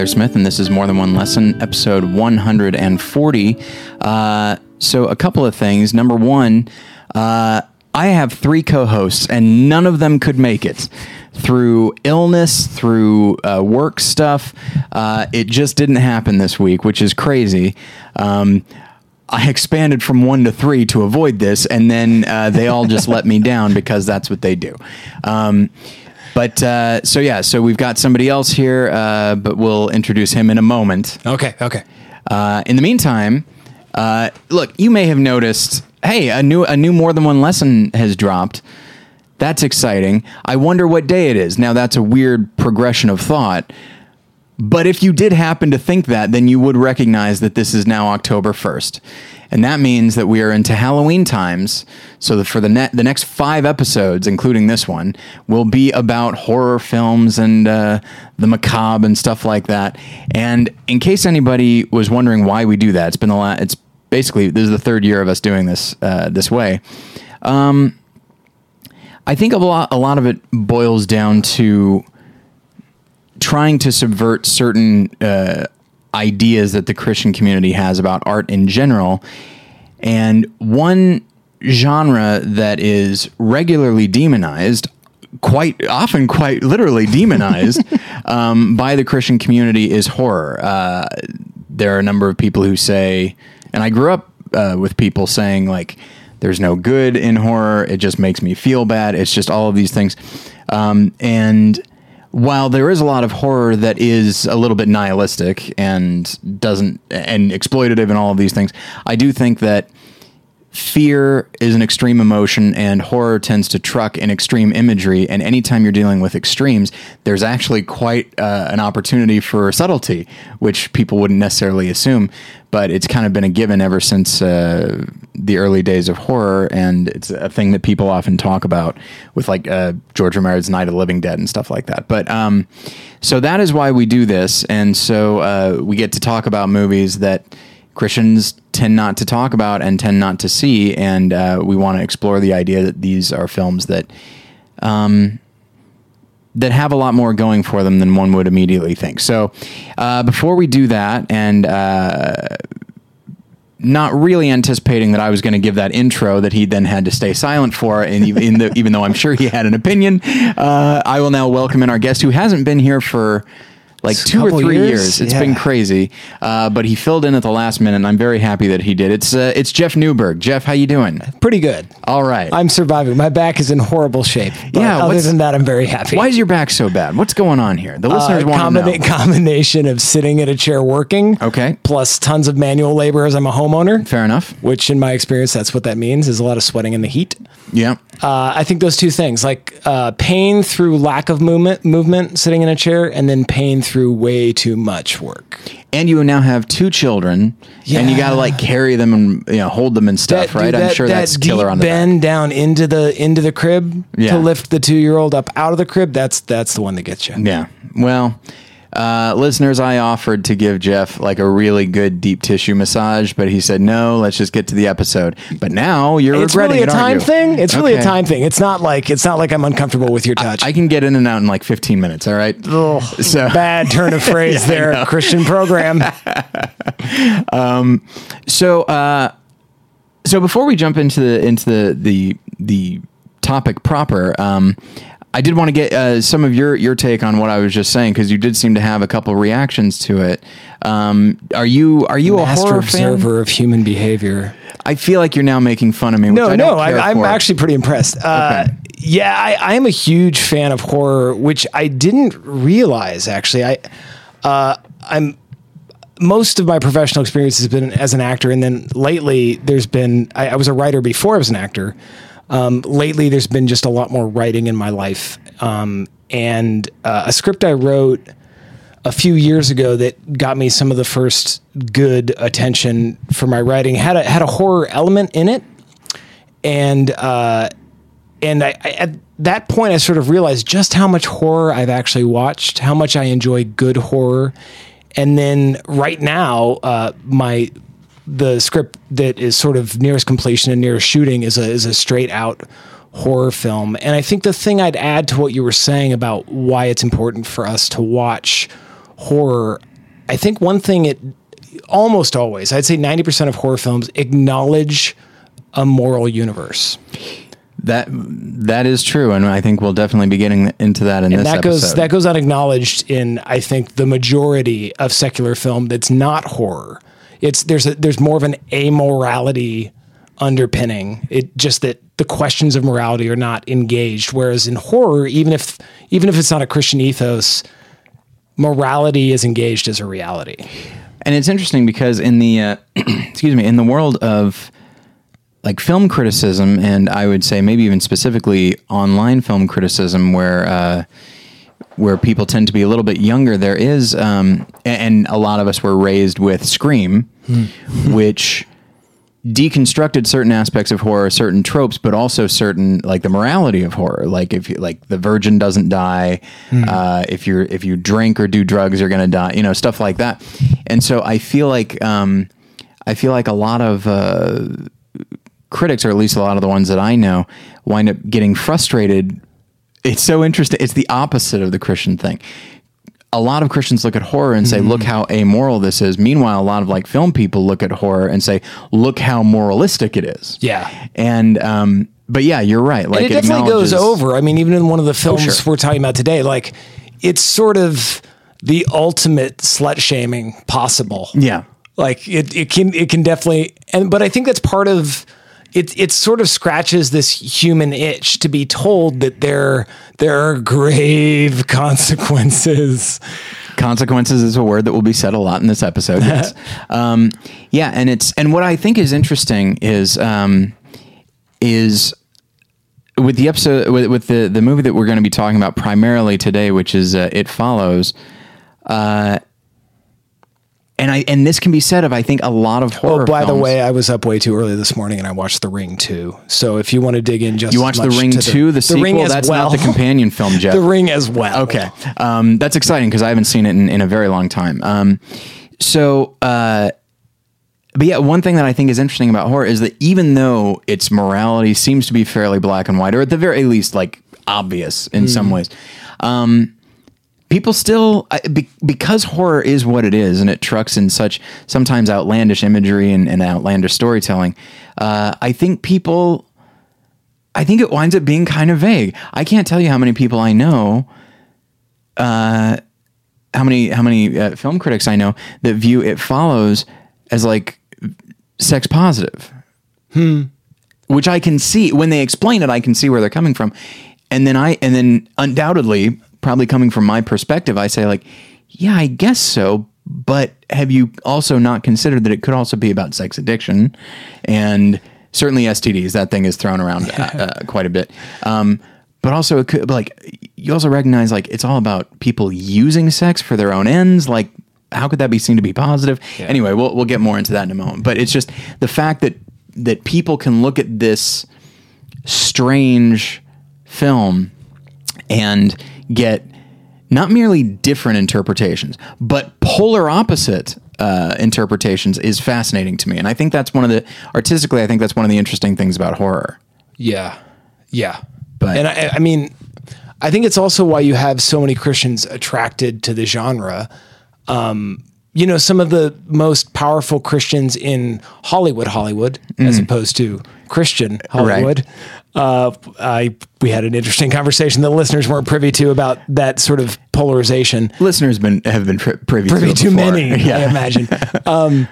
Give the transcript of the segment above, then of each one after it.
Tyler Smith, and this is More Than One Lesson, episode 140. Uh, so, a couple of things. Number one, uh, I have three co hosts, and none of them could make it through illness, through uh, work stuff. Uh, it just didn't happen this week, which is crazy. Um, I expanded from one to three to avoid this, and then uh, they all just let me down because that's what they do. Um, but uh, so yeah, so we've got somebody else here, uh, but we'll introduce him in a moment. Okay, okay. Uh, in the meantime, uh, look, you may have noticed, hey, a new a new more than one lesson has dropped. That's exciting. I wonder what day it is. Now that's a weird progression of thought. But if you did happen to think that, then you would recognize that this is now October 1st. And that means that we are into Halloween times. So that for the, ne- the next five episodes, including this one, will be about horror films and uh, the macabre and stuff like that. And in case anybody was wondering why we do that, it's been the la- it's basically this is the third year of us doing this uh, this way. Um, I think a lot a lot of it boils down to trying to subvert certain uh, ideas that the Christian community has about art in general. And one genre that is regularly demonized, quite often, quite literally demonized um, by the Christian community, is horror. Uh, there are a number of people who say, and I grew up uh, with people saying, like, there's no good in horror. It just makes me feel bad. It's just all of these things. Um, and while there is a lot of horror that is a little bit nihilistic and doesn't and exploitative and all of these things, I do think that fear is an extreme emotion and horror tends to truck in extreme imagery. And anytime you're dealing with extremes there's actually quite uh, an opportunity for subtlety which people wouldn't necessarily assume. But it's kind of been a given ever since uh, the early days of horror. And it's a thing that people often talk about with like uh, george romero's night of the living dead and stuff like that. But um, so that is why we do this. And so uh, we get to talk about movies that Christians tend not to talk about and tend not to see, and uh, we want to explore the idea that these are films that um, that have a lot more going for them than one would immediately think. So, uh, before we do that, and uh, not really anticipating that I was going to give that intro that he then had to stay silent for, and even, even though I'm sure he had an opinion, uh, I will now welcome in our guest who hasn't been here for like It's two or three years. years? It's Yeah. been crazy, uh, but he filled in at the last minute, and I'm very happy that he did. It's uh, it's Jeff Newberg. Jeff, how you doing? Pretty good. All right. I'm surviving. My back is in horrible shape. Yeah, Other than that, I'm very happy. Why is your back so bad? What's going on here? The listeners uh, want to combina- know. combination of sitting in a chair working, Okay. plus tons of manual labor as I'm a homeowner. Fair enough. Which, in my experience, that's what that means: is a lot of sweating in the heat. Yeah. Uh, I think those two things, like uh, pain through lack of movement, movement sitting in a chair, and then pain through way too much work. And you now have two children, and you got to like carry them and you know hold them and stuff, right? dude, I'm that- sure that that's killer on the back. bend down into the into the crib Yeah. to lift the two year old up out of the crib. That's that's the one that gets you. Yeah. Well, uh, listeners, I offered to give Jeff like a really good deep tissue massage, but he said no. Let's just get to the episode. But now you're It's regretting really a it, aren't time you? thing. It's really a Okay. time thing. It's not like it's not like I'm uncomfortable with your touch. I can get in and out in like 15 minutes. All right. Ugh, So- bad turn of phrase there. Christian program. So, uh, so before we jump into the into the the the topic proper, um, I did want to get uh, some of your your take on what I was just saying because you did seem to have a couple reactions to it. Um, are you are you a Master horror fan? observer of human behavior. I feel like you're now making fun of me. No, I no, I, I'm actually pretty impressed. Uh, Okay. Yeah, I, I am a huge fan of horror, which I didn't realize actually. I, uh, I'm most of my professional experience has been as an actor, and then lately there's been I, I was a writer before I was an actor. Um, lately, there's been just a lot more writing in my life, um, and uh, a script I wrote a few years ago that got me some of the first good attention for my writing had a had a horror element in it, and uh, and I, I, at that point I sort of realized just how much horror I've actually watched, how much I enjoy good horror, and then right now uh, my the script that is sort of nearest completion and nearest shooting is a is a straight out horror film. And I think the thing I'd add to what you were saying about why it's important for us to watch horror, I think one thing it almost always, I'd say 90% of horror films acknowledge a moral universe. That that is true, and I think we'll definitely be getting into that in And this that episode. goes that goes unacknowledged in I think the majority of secular film that's not horror. It's there's a, there's more of an amorality underpinning. It just that the questions of morality are not engaged. Whereas in horror, even if even if it's not a Christian ethos, morality is engaged as a reality. And it's interesting because in the uh, excuse me, in the world of like film criticism, and I would say maybe even specifically online film criticism, where uh, where people tend to be a little bit younger, there is, um, and a lot of us were raised with Scream, which deconstructed certain aspects of horror, certain tropes, but also certain like the morality of horror. Like if you like the virgin doesn't die, uh, if you're if you drink or do drugs, you're gonna die. You know stuff like that. And so I feel like um, I feel like a lot of uh, critics, or at least a lot of the ones that I know, wind up getting frustrated. It's so interesting. It's the opposite of the Christian thing a lot of Christians look at horror and say, "Look how amoral this is." Meanwhile, a lot of like film people look at horror and say, "Look how moralistic it is." Yeah. and um, but yeah, you're right. Like And it definitely goes over. I mean, even in one of the films sure. we're talking about today, like it's sort of the ultimate slut shaming possible. Yeah, Like it, it can it can definitely and but I think that's part of it it sort of scratches this human itch to be told that there there are grave consequences. consequences is a word that will be said a lot in this episode. Yes. um, yeah, and it's and what I think is interesting is um, is with the episode with, with the the movie that we're going to be talking about primarily today, which is uh, It Follows. Uh, and I and this can be said of I think a lot of horror. Oh, by the way, I was up way too early this morning and I watched The Ring too. So if you want to dig in just you watched The Ring to two, the, sequel. Ring as That's well. not the companion film, Jeff. the Ring as well. Okay, um, that's exciting because I haven't seen it in, in a very long time. Um, so, uh, but yeah, one thing that I think is interesting about horror is that even though its morality seems to be fairly black and white, or at the very least, like obvious in some ways, um, people still because horror is what it is, and it trucks in such sometimes outlandish imagery and, and outlandish storytelling. Uh, I think people. I think it winds up being kind of vague. I can't tell you how many people I know how many how many uh, film critics I know that view it follows as like sex positive. Hmm. Which I can see when they explain it, I can see where they're coming from, and then I and then undoubtedly, probably coming from my perspective, I say like, yeah, I guess so. But have you also not considered that it could also be about sex addiction, and certainly STDs? That thing is thrown around uh, uh, quite a bit. Um, but also it could like you also recognize like it's all about people using sex for their own ends like how could that be seen to be positive anyway we'll, we'll get more into that in a moment but it's just the fact that that people can look at this strange film and get not merely different interpretations but polar opposite uh, interpretations is fascinating to me and i think that's one of the artistically i think that's one of the interesting things about horror Yeah. Yeah. But- and I, I mean, I think it's also why you have so many Christians attracted to the genre. Um, you know, some of the most powerful Christians in Hollywood, Hollywood, as opposed to Christian Hollywood. Uh, I we had an interesting conversation that listeners weren't privy to about that sort of polarization. listeners been have been pri- privy, privy to, to many, I imagine. um,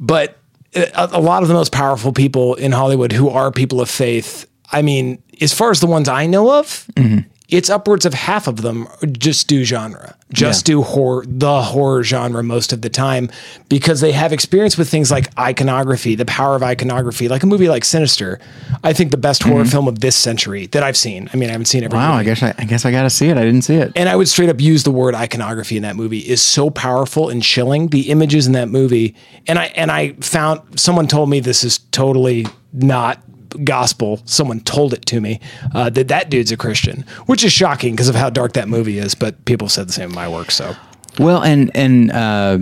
but a, a lot of the most powerful people in Hollywood who are people of faith, I mean, as far as the ones I know of, Mm-hmm. It's upwards of half of them just do genre, just Yeah. do horror, the horror genre most of the time because they have experience with things like iconography, the power of iconography, like a movie like Sinister. I think the best horror film of this century that I've seen. I mean, I haven't seen Mm-hmm. Wow, movie. I guess I, I guess I got to see it. I didn't see it. And I would straight up use the word iconography in that movie is so powerful and chilling. The images in that movie, and I and I found someone told me this is totally not gospel. Someone told it to me uh, that that dude's a Christian, which is shocking because of how dark that movie is. But people said the same in my work. So Well, and and uh,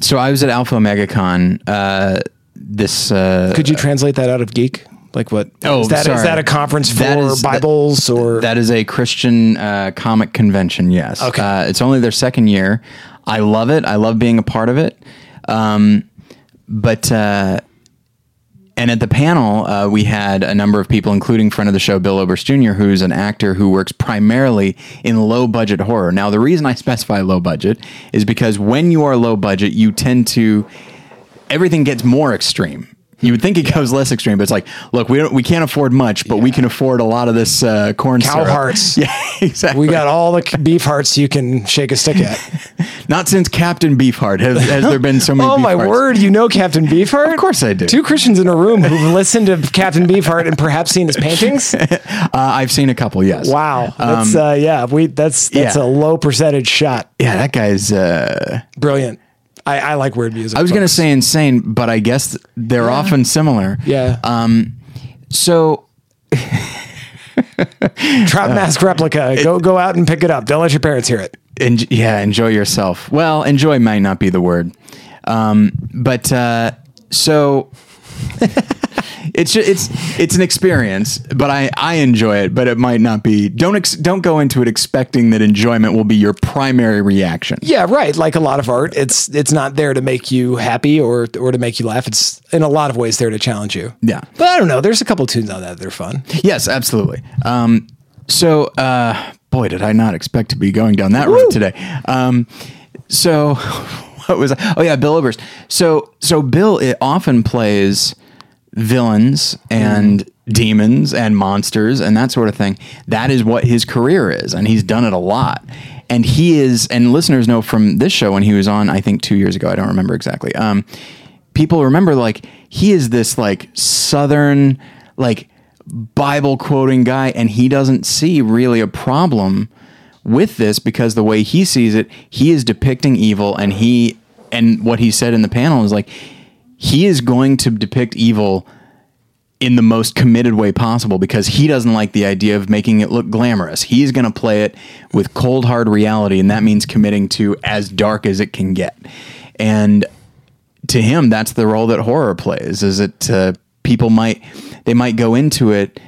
so I was at Alpha Omega Con. Uh, this uh, could you translate that out of geek? Like what? Oh, is that, is sorry. that a conference for is- that- Bibles or? That is a Christian uh, comic convention. Yes. Okay. Uh, it's only their second year. I love it. I love being a part of it. Um, but uh, and at the panel, uh, we had a number of people, including friend of the show Bill Oberst Jr., who's an actor who works primarily in low budget horror. Now, the reason I specify low budget is because when you are low budget, you tend to everything gets more extreme. You would think it goes less extreme, but it's like, look, we don't, we can't afford much, but we can afford a lot of this uh, corn Cow syrup. hearts. Yeah, exactly. we got all the beef hearts you can shake a stick at. not since Captain Beefheart has, has there been so many. oh my Beefhearts. word! You know Captain Beefheart? Of course I do. Two Christians in a room who've listened to Captain Beefheart and perhaps seen his paintings. Uh, I've seen a couple. Yes. Wow, that's uh, yeah. We that's that's Um, yeah. a low percentage shot. Yeah, that guy's. Uh, Brilliant. I, I like weird music. I was going to say insane, but I guess they're often similar. yeah. Um, so Trout Mask Replica. Go go out and pick it up. Don't let your parents hear it. en- yeah, enjoy yourself. Well, enjoy might not be the word, um, but uh, so it's ju- it's it's an experience. But I I enjoy it. But it might not be. Don't ex- don't go into it expecting that enjoyment will be your primary reaction. Yeah, right. Like a lot of art, it's it's not there to make you happy or or to make you laugh. It's in a lot of ways there to challenge you. Yeah. But I don't know. There's a couple tunes on that that are fun. Yes, absolutely. Um, so, uh, boy, did I not expect to be going down that road today. Um, so, what was? I? Oh yeah, Bill Oberst. So, so Bill it often plays villains and demons and monsters and that sort of thing. That is what his career is, and he's done it a lot. And he is, and listeners know from this show when he was on, I think two years ago. I don't remember exactly. Um, people remember like he is this like southern like bible quoting guy and he doesn't see really a problem with this because the way he sees it he is depicting evil and he and what he said in the panel is like he is going to depict evil in the most committed way possible because he doesn't like the idea of making it look glamorous. He's going to play it with cold hard reality and that means committing to as dark as it can get. And to him that's the role that horror plays is it uh, people might they might go into it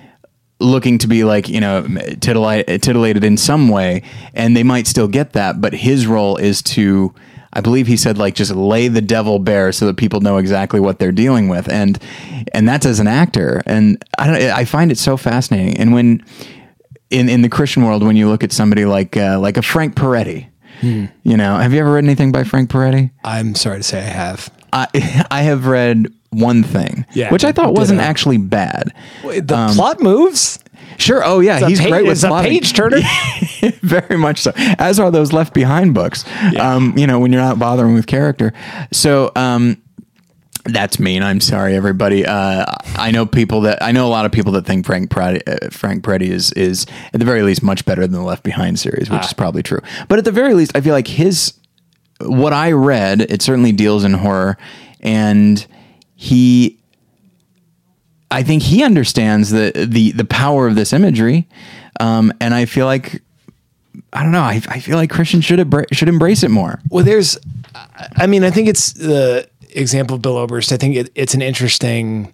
looking to be like you know titillate, titillated in some way and they might still get that but his role is to i believe he said like just lay the devil bare so that people know exactly what they're dealing with. And and that's as an actor. And i don't, i find it so fascinating. And when in in the christian world when you look at somebody like uh, like a frank peretti you know have you ever read anything by frank peretti? I'm sorry to say I have. I I have read one thing, Yeah, which I thought wasn't actually bad. The plot moves. Sure. Oh yeah, a he's pa- great with it's a plotting. page turner. Very much so. As are those Left Behind books. Um, you know, when you're not bothering with character. So um, that's mean. I'm sorry, everybody. Uh, I know people that I know a lot of people that think Frank Peretti, uh, Frank Peretti is is at the very least much better than the Left Behind series, which is probably true. But at the very least, I feel like his what I read, it certainly deals in horror, and he I think he understands the the the power of this imagery, um, and I feel like I don't know. I, I feel like Christians should embra- should embrace it more. Well, there's, I mean, I think it's the example of Bill Oberst. I think it, it's an interesting.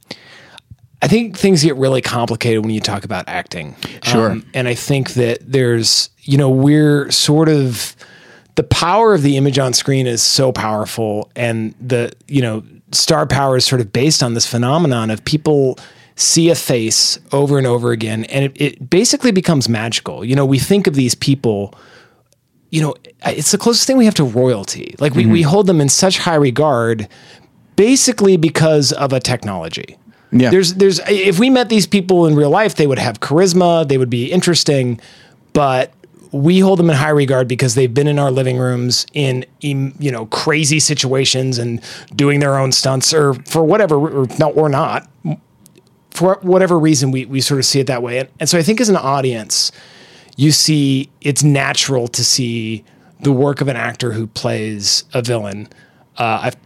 I think things get really complicated when you talk about acting. Sure. and I think that there's, you know, we're sort of the power of the image on screen is so powerful, and the, you know, star power is sort of based on this phenomenon of people see a face over and over again, and it, it basically becomes magical. You know, we think of these people you know, it's the closest thing we have to royalty. Like we, we mm-hmm. hold them in such high regard, basically because of a technology. Yeah. There's there's if we met these people in real life, they would have charisma, they would be interesting, but we hold them in high regard because they've been in our living rooms in, you know crazy situations and doing their own stunts or for whatever or not or not for whatever reason we we sort of see it that way and, and so I think as an audience you see it's natural to see the work of an actor who plays a villain. Uh, I've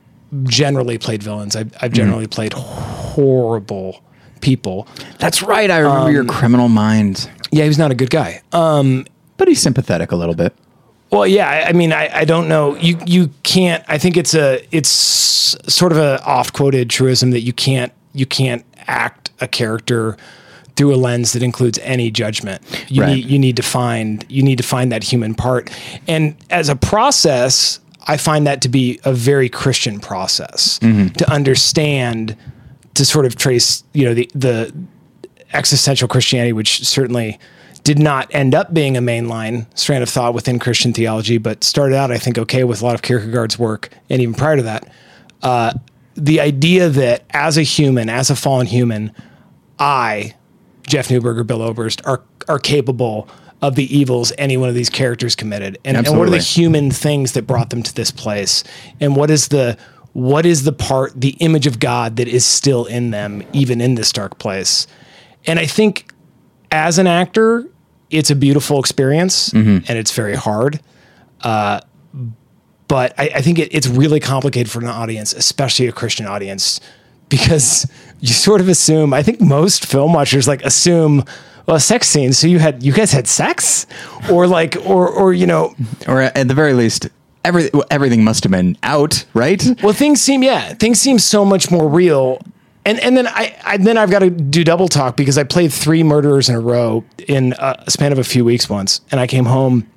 generally played villains. I've, I've generally played horrible people. That's right. I remember your criminal mind, Yeah, he was not a good guy. Um, but he's sympathetic a little bit. well, yeah, I, I mean, I, I don't know. You you can't. I think it's a it's sort of a oft quoted truism that you can't you can't act a character through a lens that includes any judgment. You Right. need you need to find you need to find that human part. And as a process, I find that to be a very Christian process mm-hmm. to understand to sort of trace, you know, the the existential Christianity, which certainly did not end up being a mainline strand of thought within Christian theology, but started out, I think, okay with a lot of Kierkegaard's work, and even prior to that, uh, the idea that as a human, as a fallen human, I, Jeff Newberger, Bill Oberst, are are capable of the evils any one of these characters committed, and, and what are the human things that brought them to this place, and what is the what is the part, the image of God that is still in them, even in this dark place, and I think as an actor, it's a beautiful experience, and it's very hard. Uh, but I, I think it, it's really complicated for an audience, especially a Christian audience, because you sort of assume. I think most film watchers like assume, well, sex scenes. So you had you guys had sex, or like, or or you know, or at the very least, every, everything must have been out, right? well, things seem yeah, things seem so much more real. And and then I, I then I've got to do double talk because I played three murderers in a row in a span of a few weeks once, and I came home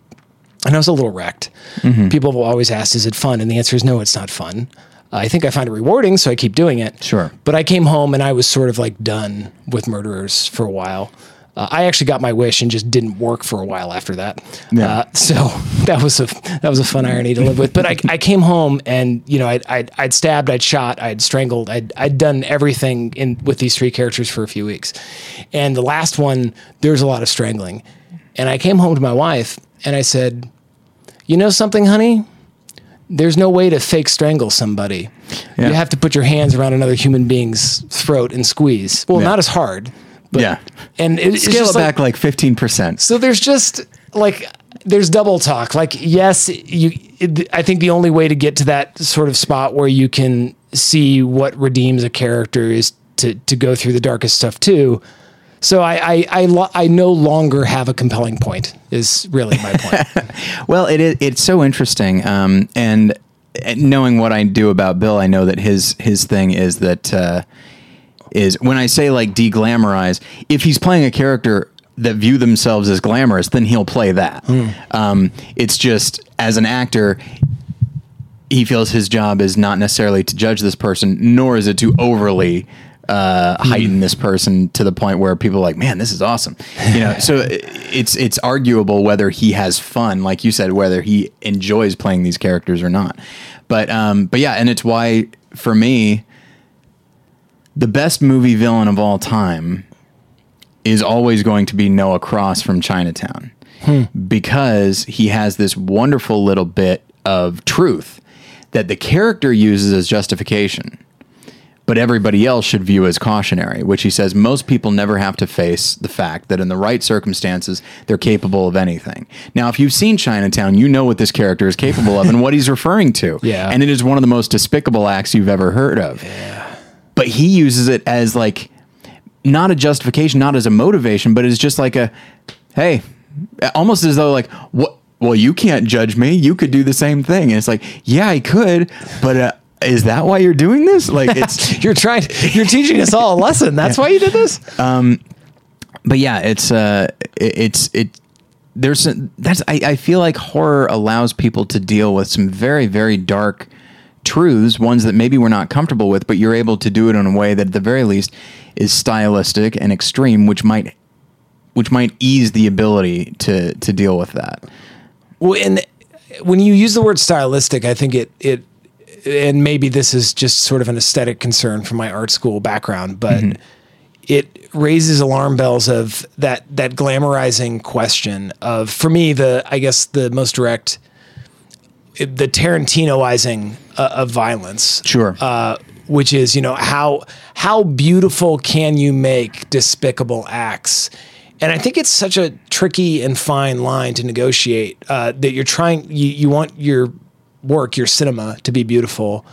and I was a little wrecked. Mm-hmm. People have always asked, "Is it fun?" And the answer is no, it's not fun. I think I find it rewarding, so I keep doing it. Sure. But I came home and I was sort of like done with murderers for a while. Uh, I actually got my wish and just didn't work for a while after that. Yeah. Uh, so that was a that was a fun irony to live with. But I, I came home and you know I'd, I'd I'd stabbed, I'd shot, I'd strangled, I'd I'd done everything in with these three characters for a few weeks, and the last one there's a lot of strangling, and I came home to my wife and I said, you know something, honey. There's no way to fake strangle somebody. Yeah. You have to put your hands around another human being's throat and squeeze. Well, Yeah. not as hard, but yeah. and it, Scale it like- back like 15%. so there's just like there's double talk. Like yes, you. It, I think the only way to get to that sort of spot where you can see what redeems a character is to to go through the darkest stuff too. So I I I, lo- I no longer have a compelling point. Is really my point. Well, it is. It's so interesting, um, and and knowing what I do about Bill, I know that his his thing is that uh, is when I say like deglamorize. If he's playing a character that view themselves as glamorous, then he'll play that. Um, it's just as an actor. He feels his job is not necessarily to judge this person, nor is it to overly uh, heighten this person to the point where people are like, man, this is awesome. You know, so it's it's arguable whether he has fun, like you said, whether he enjoys playing these characters or not. But um, but yeah, and it's why for me, the best movie villain of all time is always going to be Noah Cross from Chinatown hmm. because he has this wonderful little bit of truth that the character uses as justification but everybody else should view as cautionary, which he says most people never have to face the fact that in the right circumstances, they're capable of anything. Now, if you've seen Chinatown, you know what this character is capable of and what he's referring to. Yeah. And it is one of the most despicable acts you've ever heard of. But he uses it as like not a justification, not as a motivation, but it's just like a hey, almost as though like what well, you can't judge me. You could do the same thing. And it's like, yeah, I could, but uh, is that why you're doing this? Like it's you're trying. You're teaching us all a lesson. That's why you did this. but yeah, it's uh, it, it's it. There's that's I, I feel like horror allows people to deal with some very very dark truths, ones that maybe we're not comfortable with, but you're able to do it in a way that at the very least is stylistic and extreme, which might which might ease the ability to to deal with that. Well, and when you use the word stylistic, I think it it and maybe this is just sort of an aesthetic concern from my art school background, but mm-hmm. it raises alarm bells of that that glamorizing question of for me the I guess the most direct the Tarantinoizing uh, of violence Sure. uh, which is you know how how beautiful can you make despicable acts and i think it's such a tricky and fine line to negotiate uh, that you're trying you, you want your work your cinema to be beautiful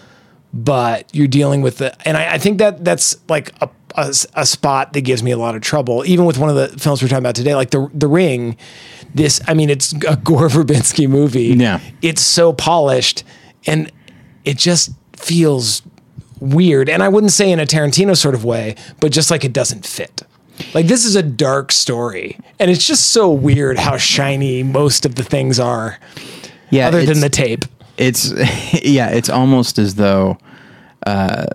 but you're dealing with the and i, I think that that's like a, a, a spot that gives me a lot of trouble even with one of the films we're talking about today like the the ring this i mean it's a gore verbinski movie Yeah. it's so polished and it just feels weird, and I wouldn't say in a Tarantino sort of way, but just like it doesn't fit. Like this is a dark story, and it's just so weird how shiny most of the things are, Yeah, other than the tape. It's yeah, it's almost as though uh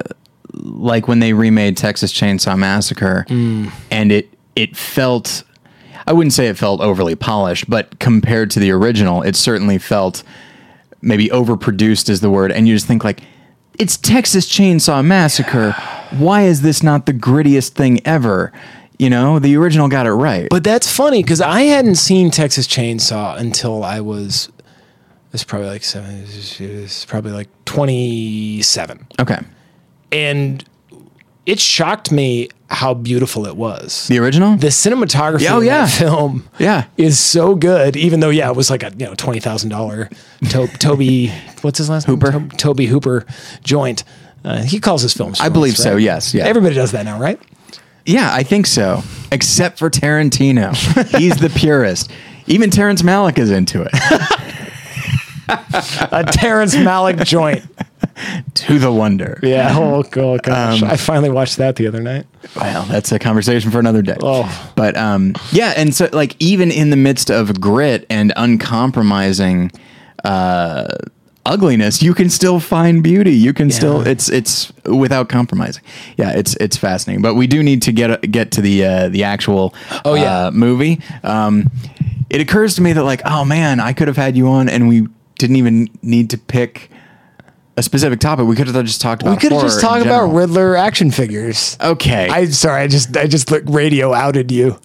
like when they remade Texas Chainsaw Massacre mm. and it it felt I wouldn't say it felt overly polished, but compared to the original, it certainly felt maybe overproduced is the word and you just think like it's Texas Chainsaw Massacre. Why is this not the grittiest thing ever? You know, the original got it right. But that's funny because I hadn't seen Texas Chainsaw until I was. It's probably like seven. It's probably like twenty-seven, okay. And it shocked me how beautiful it was. The original? The cinematography Oh, of yeah. film, Yeah. is so good. Even though, yeah, it was like a you know twenty thousand dollar Tobe. What's his last Hooper. name? To- Tobe Hooper joint. Uh, he calls his films. I films, believe so, yes, yeah. Everybody does that now, right? Yeah, I think so. Except for Tarantino. He's the purist. Even Terrence Malick is into it. A Terrence Malick joint. to the wonder. Yeah. Oh, oh gosh. Um, I finally watched that the other night. Well, that's a conversation for another day. Oh. But um, yeah, and so like even in the midst of grit and uncompromising uh, ugliness, you can still find beauty. You can still it's it's without compromising. Yeah, it's it's fascinating. But we do need to get get to the uh, the actual Oh, yeah. uh, movie. Um, it occurs to me that like oh man, I could have had you on and we didn't even need to pick a specific topic. We could have just talked about We could have just talked about. Riddler action figures. Okay. I sorry, I just I just like, radio outed you.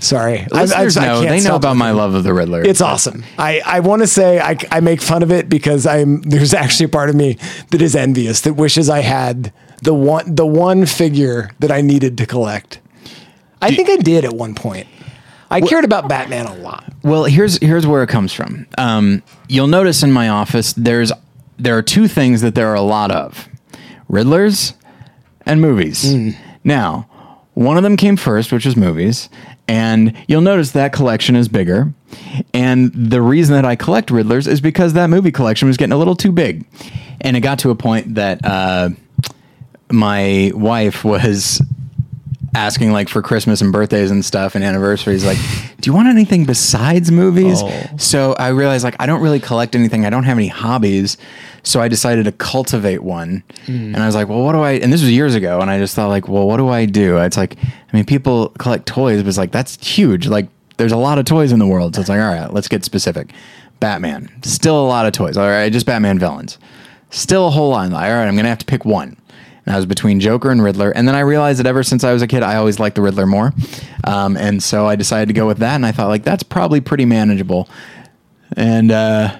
Sorry, I- I- Listeners I know can't they know about my love of the Riddler. It's awesome. I, I want to say I, I make fun of it because I'm there's actually a part of me that is envious that wishes I had the one the one figure that I needed to collect. I think I did at one point. I cared about Batman a lot. well. Here's here's where it comes from. Um, you'll notice in my office there's there are two things that there are a lot of: Riddlers and movies. Hmm. Now, one of them came first, which was movies, and you'll notice that collection is bigger. And the reason that I collect Riddlers is because that movie collection was getting a little too big, and it got to a point that uh, my wife was asking like for Christmas and birthdays and stuff and anniversaries like do you want anything besides movies Oh. so I realized like I don't really collect anything I don't have any hobbies so I decided to cultivate one. And I was like well what do I and this was years ago and I just thought like well what do I do? It's like I mean people collect toys but it's like that's huge. Like there's a lot of toys in the world. So it's like all right let's get specific. Batman. Still a lot of toys. All right just Batman villains. Still a whole lot. Like, all right, I'm gonna have to pick one. And I was between Joker and Riddler, and then I realized that ever since I was a kid, I always liked the Riddler more, um, and so I decided to go with that. And I thought like that's probably pretty manageable, and uh,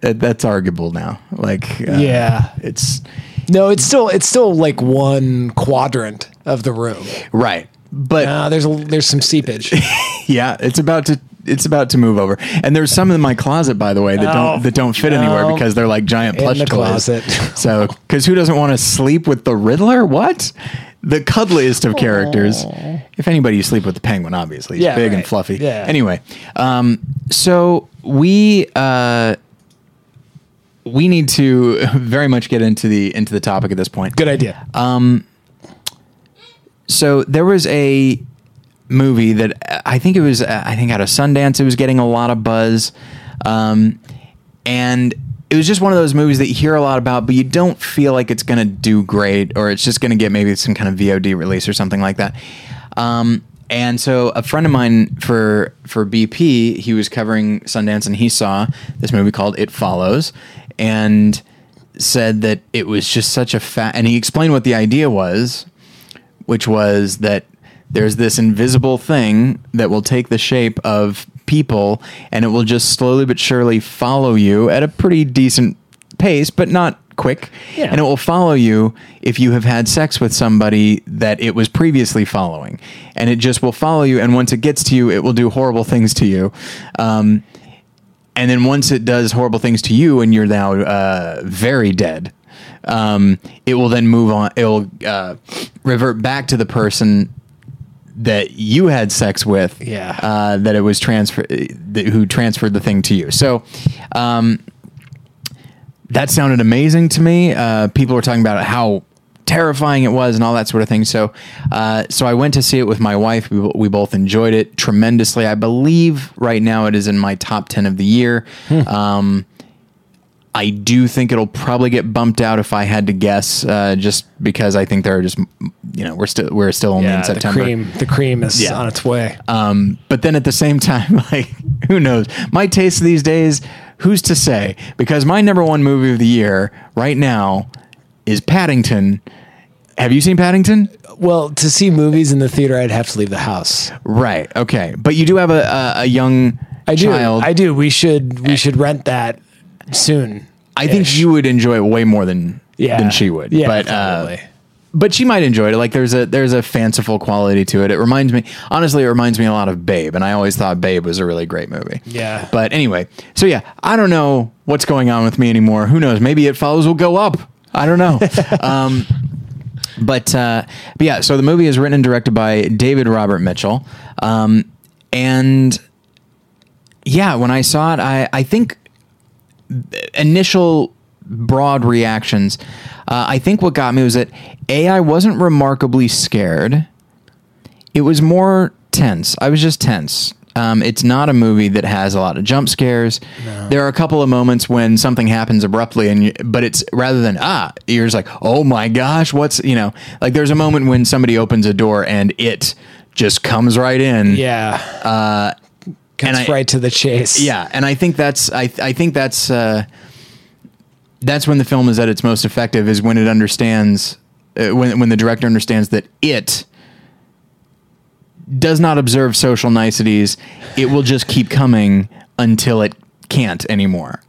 that's arguable now. Like, uh, Yeah. it's No, it's still it's still like one quadrant of the room. right, but Uh, there's a, there's some seepage. yeah, it's about to it's about to move over. And there's some in my closet, by the way, that Oh, don't that don't fit anywhere because they're like giant plush In the toys. closet. So, because who doesn't want to sleep with the Riddler? What? The cuddliest of characters. If anybody, you sleep with the Penguin, obviously. He's Yeah, big and fluffy. Yeah. Anyway, um, so we uh, we need to very much get into the into the topic at this point. Good idea. So there was a movie that uh, I think it was uh, I think out of Sundance. It was getting a lot of buzz, um, and it was just one of those movies that you hear a lot about, but you don't feel like it's going to do great, or it's just going to get maybe some kind of VOD release or something like that. Um, and so a friend of mine for for BP, he was covering Sundance, and he saw this movie called It Follows, and said that it was just such a fat. And he explained what the idea was, which was that there's this invisible thing that will take the shape of people and it will just slowly but surely follow you at a pretty decent pace, but not quick. Yeah. And it will follow you if you have had sex with somebody that it was previously following. And it just will follow you. And once it gets to you, it will do horrible things to you. Um, and then once it does horrible things to you and you're now uh, very dead um, it will then move on it will uh, revert back to the person that you had sex with Yeah. uh, that it was transfer that, who transferred the thing to you so um, that sounded amazing to me. Uh, people were talking about how terrifying it was and all that sort of thing. So, uh, so I went to see it with my wife. We, we both enjoyed it tremendously. I believe right now it is in my top ten of the year. Um, I do think it'll probably get bumped out if I had to guess, uh, just because I think there are just, you know, we're still we're still only in September. the cream, the cream is Yeah. on its way. Um, but then at the same time, like, who knows? My taste these days, who's to say? Because my number one movie of the year right now is Paddington. Have you seen Paddington? well, to see movies in the theater, I'd have to leave the house. Right. Okay. But you do have a, a, a young I do. child. I do. We should we should rent that soon. I think you would enjoy it way more than yeah than she would. Yeah, But uh, probably. but she might enjoy it. Like there's a there's a fanciful quality to it. It reminds me honestly, it reminds me a lot of Babe, and I always thought Babe was a really great movie. Yeah. But anyway, so yeah, I don't know what's going on with me anymore. Who knows? Maybe it follows will go up. I don't know. um, but uh, but yeah, so the movie is written and directed by David Robert Mitchell, um, and yeah, when I saw it, I I think initial broad reactions. Uh, I think what got me was that a I wasn't remarkably scared. It was more tense. I was just tense. Um, it's not a movie that has a lot of jump scares. There are a couple of moments when something happens abruptly, and you, but it's rather than ah, you're just like, oh my gosh, what's you know, like there's a moment when somebody opens a door and it just comes right in. Yeah. Uh, and I- right to the chase. Yeah, and I think that's I I think that's uh, that's when the film is at its most effective is when it understands uh, when when the director understands that it does not observe social niceties. It will just keep coming until it can't anymore.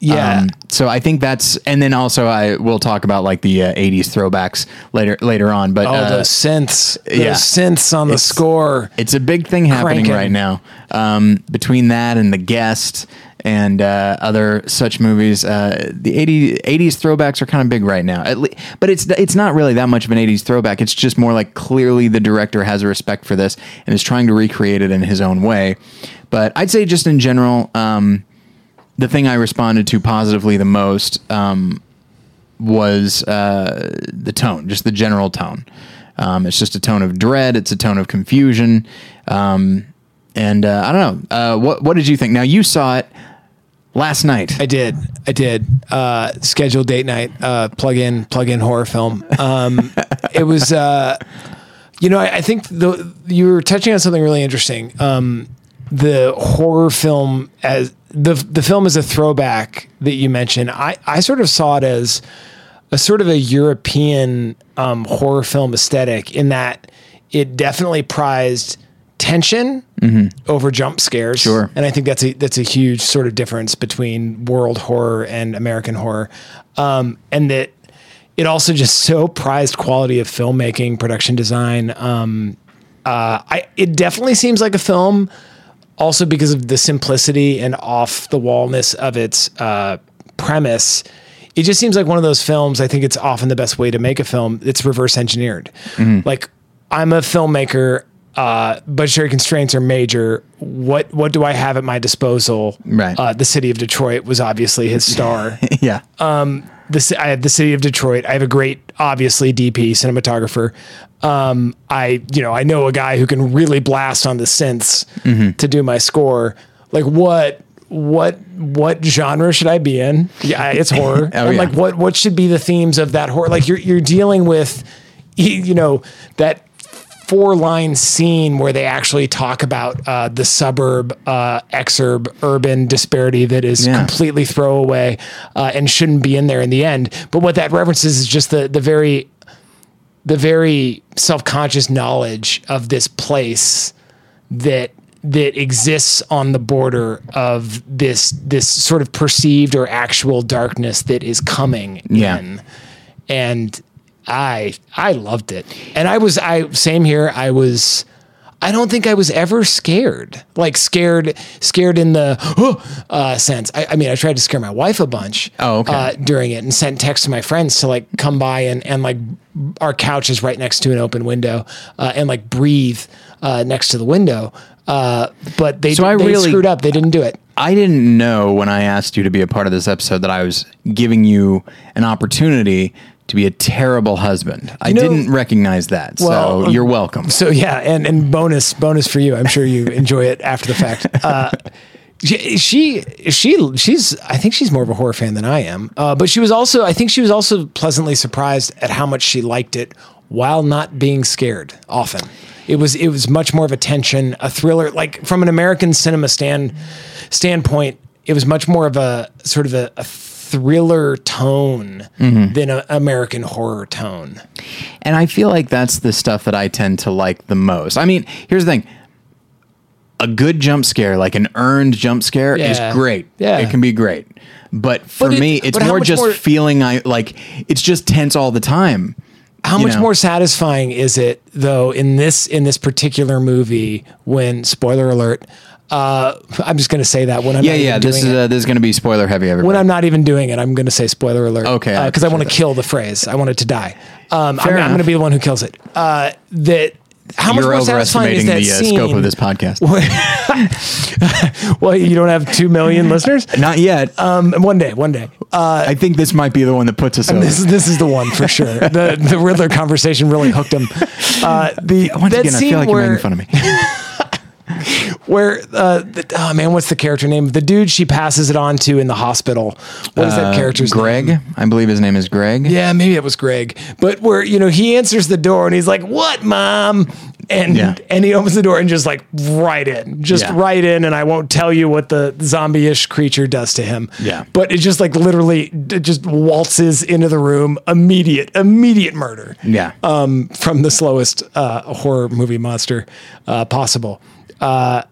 Yeah. Um, so I think that's, and then also I will talk about like the uh, '80s throwbacks later later on. But Oh, uh, those synths. Those yeah. synths on the score. it's a big thing happening Cranking. right now. Um, between that and The Guest and uh, other such movies, uh, the 80, 80s throwbacks are kind of big right now. Le- but it's it's not really that much of an 80s throwback. It's just more like clearly the director has a respect for this and is trying to recreate it in his own way. But I'd say just in general, um, the thing I responded to positively the most um, was uh, the tone, just the general tone. Um, it's just a tone of dread. It's a tone of confusion. Um, and uh, I don't know. Uh, what What did you think? Now you saw it last night. I did. I did. Uh, scheduled date night. Uh, plug in, plug in horror film. Um, it was. Uh, you know, I, I think the you were touching on something really interesting. Um, the horror film as the the film is a throwback that you mentioned. I I sort of saw it as a sort of a European um, horror film aesthetic in that it definitely prized tension over jump scares. Sure. and I think that's a that's a huge sort of difference between world horror and American horror, um, and that it also just so prized quality of filmmaking, production design. Um, uh, I it definitely seems like a film, also because of the simplicity and off the wallness of its uh, premise. It just seems like one of those films. I think it's often the best way to make a film. It's reverse engineered. Like I'm a filmmaker. Uh, budgetary constraints are major. What what do I have at my disposal? Right. Uh, the city of Detroit was obviously his star yeah. the ci- I have the city of Detroit. I have a great, obviously DP cinematographer. Um, I you know I know a guy who can really blast on the synths to do my score. Like what what what genre should I be in? Yeah, it's horror. Oh, yeah. like what what should be the themes of that horror? Like you're you're dealing with you know that four line scene where they actually talk about uh, the suburb uh, exurb urban disparity that is Yeah. completely throwaway uh, and shouldn't be in there in the end. But what that references is just the the very the very self conscious knowledge of this place that that exists on the border of this this sort of perceived or actual darkness that is coming Yeah. in and i i loved it and i was i same here i was I don't think I was ever scared, like scared, scared in the uh, sense. I, I mean, I tried to scare my wife a bunch Oh, okay. uh, during it and sent texts to my friends to like come by and, and like our couch is right next to an open window uh, and like breathe uh, next to the window. Uh, but they, So I they really- screwed up. They didn't do it. I didn't know when I asked you to be a part of this episode that I was giving you an opportunity to be a terrible husband. I know- didn't recognize that. Well, so um, you're welcome. So yeah, and and bonus bonus for you. I'm sure you enjoy it after the fact. Uh, she she she- she's I think she's more of a horror fan than I am. Uh, but she was also I think she was also pleasantly surprised at how much she liked it while not being scared. Often, it was it was much more of a tension, a thriller. Like from an American cinema stand standpoint, it was much more of a sort of a, a thriller tone mm-hmm. than an American horror tone. And I feel like that's the stuff that I tend to like the most. I mean, here's the thing. A good jump scare, like an earned jump scare, Yeah. is great. Yeah. It can be great. But for But it- me, it's more just more- feeling I like it's just tense all the time. How much know? more satisfying is it though in this in this particular movie when spoiler alert uh I'm just going to say that when I'm Yeah, not yeah. even This doing is uh, this is going to be spoiler heavy. Everybody. when I'm not even doing it I'm going to say spoiler alert Okay, because I, want to kill the phrase I want it to die um I'm, I'm going to be the one who kills it uh that how much You're more satisfying is overestimating that the uh, scene scope of this podcast. well you don't have 2 million listeners Not yet. um one day one day uh I think this might be the one that puts us over. this is this is the one for sure. The the Riddler conversation really hooked him. Uh, the Once that again, I feel like you're making fun of me. where uh, the, oh man, what's the character name? The dude she passes it on to in the hospital. What is that character's Uh, Greg, name? I believe his name is Greg. Yeah, maybe it was Greg. But where you know he answers the door and he's like, "What, mom?" And Yeah. and he opens the door and just like right in, just Yeah. right in, and I won't tell you what the zombie-ish creature does to him. Yeah. but it just like literally it just waltzes into the room, immediate, immediate murder. Yeah. um, from the slowest uh, horror movie monster uh, possible. Uh,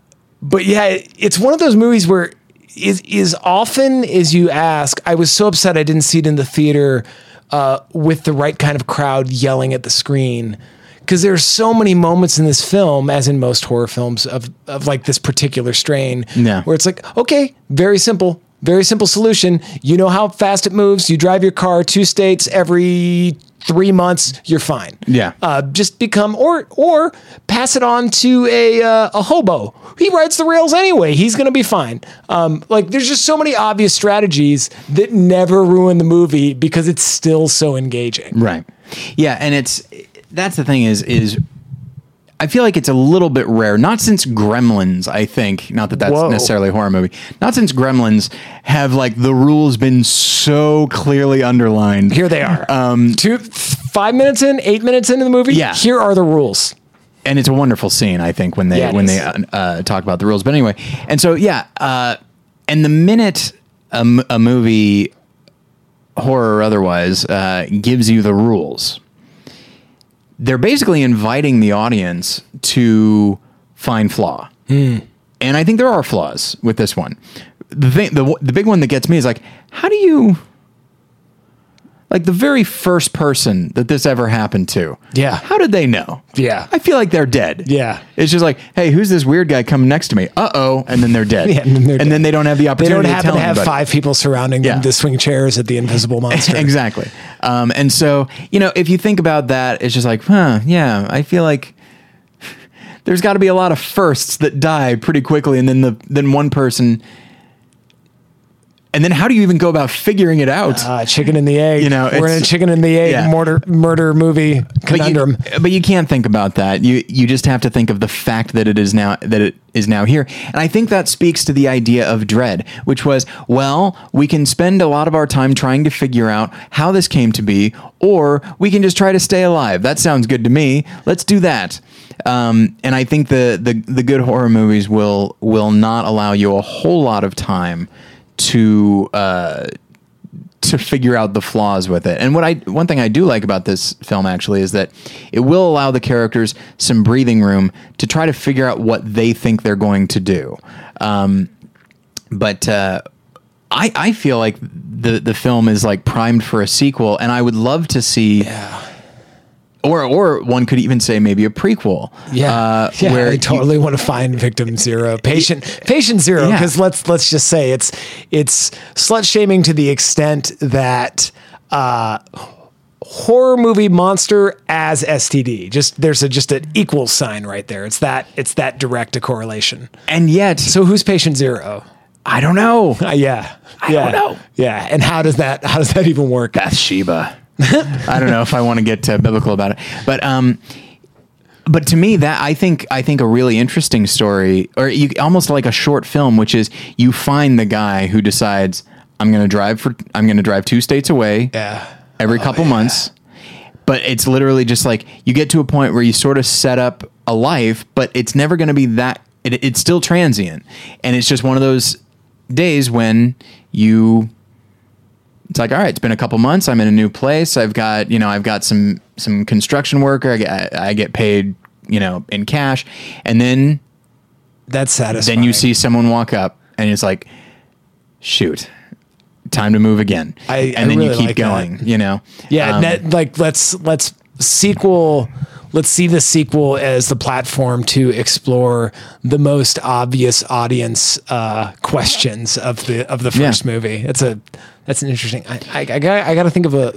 but yeah, it's one of those movies where is is often as you ask. I was so upset I didn't see it in the theater uh, with the right kind of crowd yelling at the screen. Because there's so many moments in this film, as in most horror films, of of like this particular strain, Yeah. where it's like, okay, very simple, very simple solution. You know how fast it moves. You drive your car two states every three months. You're fine Yeah. uh, just become or or pass it on to a uh, a hobo. He rides the rails anyway. He's gonna be fine. Um, like there's just so many obvious strategies that never ruin the movie because it's still so engaging. Right. Yeah, and it's that's the thing is is I feel like it's a little bit rare. Not since Gremlins, I think. Not that that's Whoa. necessarily a horror movie. Not since Gremlins have like the rules been so clearly underlined. Here they are. Um, Two, five minutes in, eight minutes into the movie. Yeah. Here are the rules. and it's a wonderful scene. I think when they Yeah, when is. they uh, uh, talk about the rules. But anyway, and so yeah, uh, and the minute a, m- a movie, horror or otherwise, uh, gives you the rules, they're basically inviting the audience to find flaw. Hmm. And I think there are flaws with this one. The thing, the the big one that gets me is like, how do you? Like the very first person that this ever happened to. Yeah. How did they know? Yeah. I feel like they're dead. Yeah. It's just like, hey, who's this weird guy coming next to me? Uh oh. And then they're dead. Yeah, and then they're dead. they don't have the opportunity. They don't to happen tell to have anybody. five people surrounding them to swing chairs at the invisible monster. exactly. Um, and so, you know, if you think about that, it's just like, huh, yeah, I feel like there's got to be a lot of firsts that die pretty quickly, and then the then one person. And then how do you even go about figuring it out? Uh, chicken and the egg. You know, we're in a chicken and the egg yeah. murder murder movie but conundrum. you, but you can't think about that. You you just have to think of the fact that it is now that it is now here. And I think that speaks to the idea of dread, which was, well, we can spend a lot of our time trying to figure out how this came to be, or we can just try to stay alive. That sounds good to me. Let's do that. Um, and I think the, the the good horror movies will will not allow you a whole lot of time to uh, to figure out the flaws with it. And what I one thing I do like about this film actually is that it will allow the characters some breathing room to try to figure out what they think they're going to do. Um, but uh, I I feel like the the film is like primed for a sequel, and I would love to see. Or, or one could even say maybe a prequel. Yeah, uh, yeah. where I you- totally want to find victim zero, patient, patient zero. Yeah. Because let's let's just say it's it's slut shaming to the extent that uh, horror movie monster as STD. Just there's a just an equal sign right there. It's that it's that direct a correlation. and yet So who's patient zero? I don't know. Uh, yeah. I yeah. don't know. Yeah. And how does that how does that even work? Bathsheba. I don't know if I want to get uh, biblical about it, but um, but to me that I think I think a really interesting story, or you almost like a short film, which is you find the guy who decides I'm going to drive for I'm going to drive two states away Yeah. every Oh, couple yeah. months. But it's literally just like you get to a point where you sort of set up a life, but it's never going to be that. It, it's still transient, and it's just one of those days when you. It's like, all right, it's been a couple months. I'm in a new place. I've got, you know, I've got some some construction worker. I get, I get paid, you know, in cash, and then That's satisfying. then you see someone walk up, and it's like, shoot, time to move again. I- and I then you keep like going. that. You know, Yeah, Um, net, like let's let's sequel. Let's see the sequel as the platform to explore the most obvious audience uh, questions of the of the Yeah. first movie. That's a that's an interesting. I I, I got I got to think of a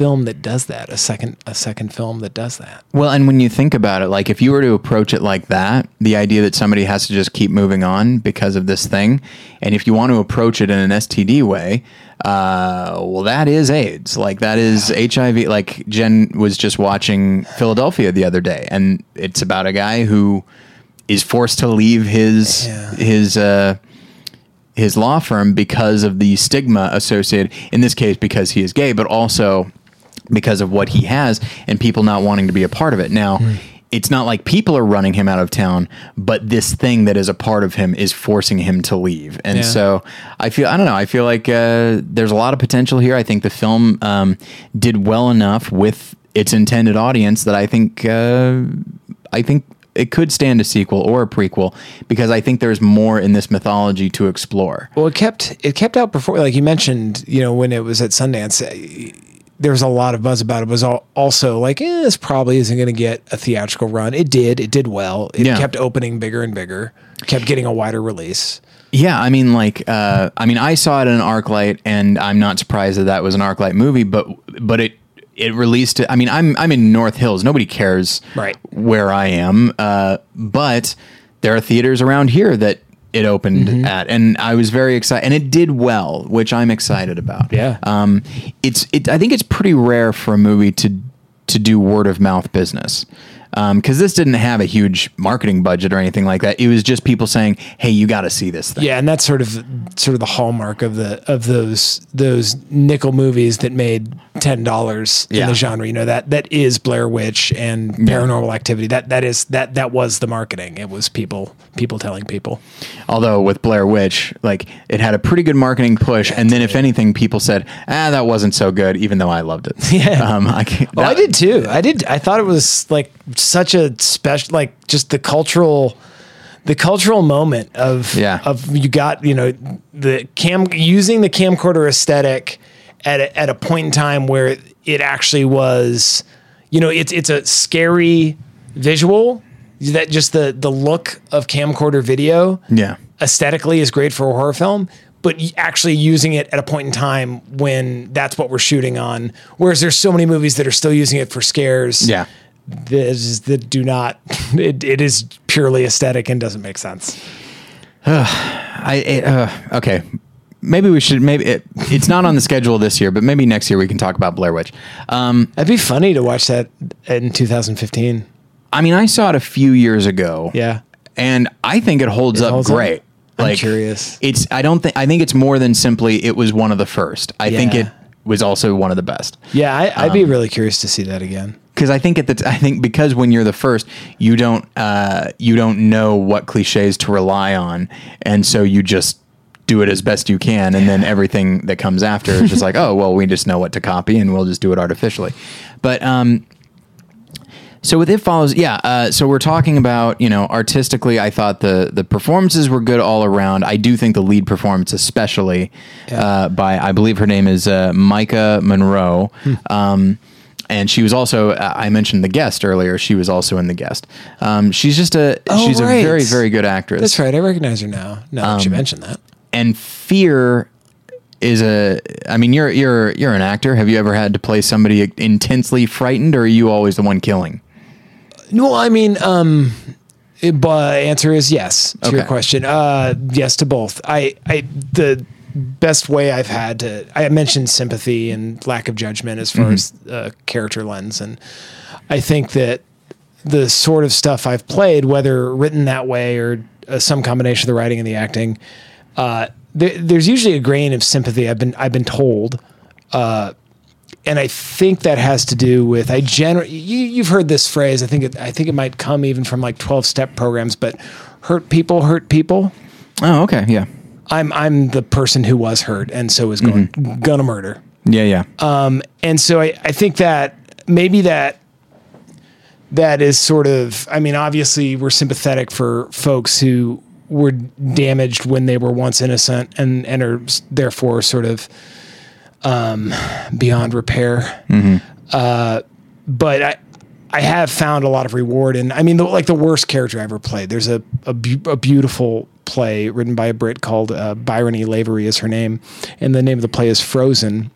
film that does that. A second a second film that does that. Well, and when you think about it, like if you were to approach it like that, the idea that somebody has to just keep moving on because of this thing, and if you want to approach it in an STD way, uh, well, that is AIDS. Like that is HIV. Like Jen was just watching Philadelphia the other day, and it's about a guy who is forced to leave his Yeah. his. Uh, his law firm because of the stigma associated in this case because he is gay but also because of what he has and people not wanting to be a part of it now Hmm. it's not like people are running him out of town but this thing that is a part of him is forcing him to leave and Yeah. so i feel i don't know i feel like uh, there's a lot of potential here i think the film um, did well enough with its intended audience that i think uh, i think it could stand a sequel or a prequel because I think there's more in this mythology to explore. Well, it kept it kept out before, like you mentioned, you know, when it was at Sundance, there was a lot of buzz about it. It was al- also like, eh, this probably isn't going to get a theatrical run. It did. It did well. It Yeah. kept opening bigger and bigger. Kept getting a wider release. Yeah, I mean, like, uh, I mean, I saw it in ArcLight, and I'm not surprised that that was an ArcLight movie, but but it it released. I mean, I'm I'm in North Hills. Nobody cares Right. where I am, uh, but there are theaters around here that it opened Mm-hmm. at, and I was very excited, and it did well, which I'm excited about. Yeah. um, it's it. I think it's pretty rare for a movie to to do word of mouth business. Because this didn't have a huge marketing budget or anything like that. It was just people saying, "Hey, you got to see this thing." Yeah, and that's sort of sort of the hallmark of the of those those nickel movies that made ten dollars in the genre. You know that that is Blair Witch and Paranormal Activity. That that is that that was the marketing. It was people people telling people. Although with Blair Witch, like it had a pretty good marketing push, and then if anything, people said, "Ah, that wasn't so good," even though I loved it. Yeah. um, I, can't- Oh, I did too. I did. I thought it was like such a special, like just the cultural, the cultural moment of Yeah. of you got you know the cam using the camcorder aesthetic at a, at a point in time where it actually was, you know, it's it's a scary visual that just the the look of camcorder video Yeah, aesthetically is great for a horror film, but actually using it at a point in time when that's what we're shooting on. Whereas there's so many movies that are still using it for scares. yeah. That, is, that do not, it, it is purely aesthetic and doesn't make sense. I it, uh, okay. Maybe we should. Maybe it, it's not on the schedule this year, but maybe next year we can talk about Blair Witch. Um, That'd be funny to watch that in 2015. I mean, I saw it a few years ago. Yeah. and I think it holds up holds up? great. I'm curious. It's. I don't think. I think it's more than simply. It was one of the first. I think Yeah. it was also one of the best. Yeah, I, I'd be really curious to see that again. because I think at the t- I think because when you're the first, you don't uh, you don't know what cliches to rely on, and so you just do it as best you can, and then everything that comes after is just like, oh well, we just know what to copy, and we'll just do it artificially. But um, so with it follows, yeah. Uh, so we're talking about you know artistically, I thought the the performances were good all around. I do think the lead performance, especially uh, by I believe her name is uh, Maika Monroe. Um, and she was also uh, I mentioned the guest earlier. She was also in the guest. Um, she's just a Oh, she's right. a very very good actress. That's right. I recognize her now. Now that you mentioned that. And fear is a. I mean, you're you're you're an actor. Have you ever had to play somebody intensely frightened, or are you always the one killing? No, I mean, um, But answer is yes to your question. Uh, yes to both. I, I, the best way I've had to. I mentioned sympathy and lack of judgment as far as uh, character lens, and I think that the sort of stuff I've played, whether written that way or uh, some combination of the writing and the acting, uh, there, there's usually a grain of sympathy. I've been I've been told, uh, and I think that has to do with I generally you, you've heard this phrase. I think it, I think it might come even from like twelve step programs, but hurt people hurt people. Oh, okay. Yeah. I'm I'm the person who was hurt and so is going gonna murder. Yeah. Yeah. Um, And so I, I think that maybe that that is sort of I mean, obviously we're sympathetic for folks who were damaged when they were once innocent and, and are therefore sort of um, beyond repair. Uh, but I I have found a lot of reward in I mean the, like the worst character I ever played. There's a a, bu- a beautiful play written by a Brit called uh, Byron E. Lavery is her name, and the name of the play is Frozen.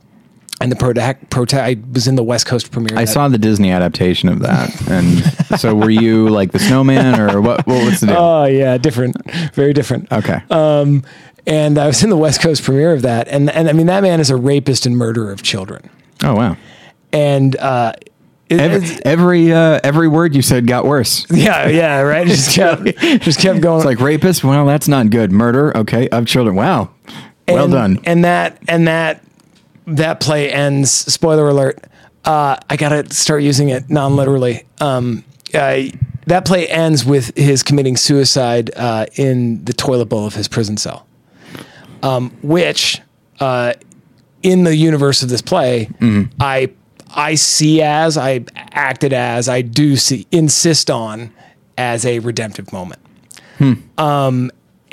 And the prota- prota- I was in the West Coast premiere. I saw the Disney adaptation of that, and so were you like the snowman or what? What was the deal? Oh yeah, different, very different. okay. And I was in the West Coast premiere of that, and and I mean that man is a rapist and murderer of children, oh wow. and uh, it- Every every, uh, every word you said got worse. yeah, yeah, right. Just kept, just kept going. It's like rapist. Well, that's not good. Murder. Okay, of children. Wow. Well and, done. And that and that that play ends. Spoiler alert. Uh, I gotta start using it non literally. Um, uh, that play ends with his committing suicide uh, in the toilet bowl of his prison cell, um, which uh, in the universe of this play, I I see as I acted as I do see insist on as a redemptive moment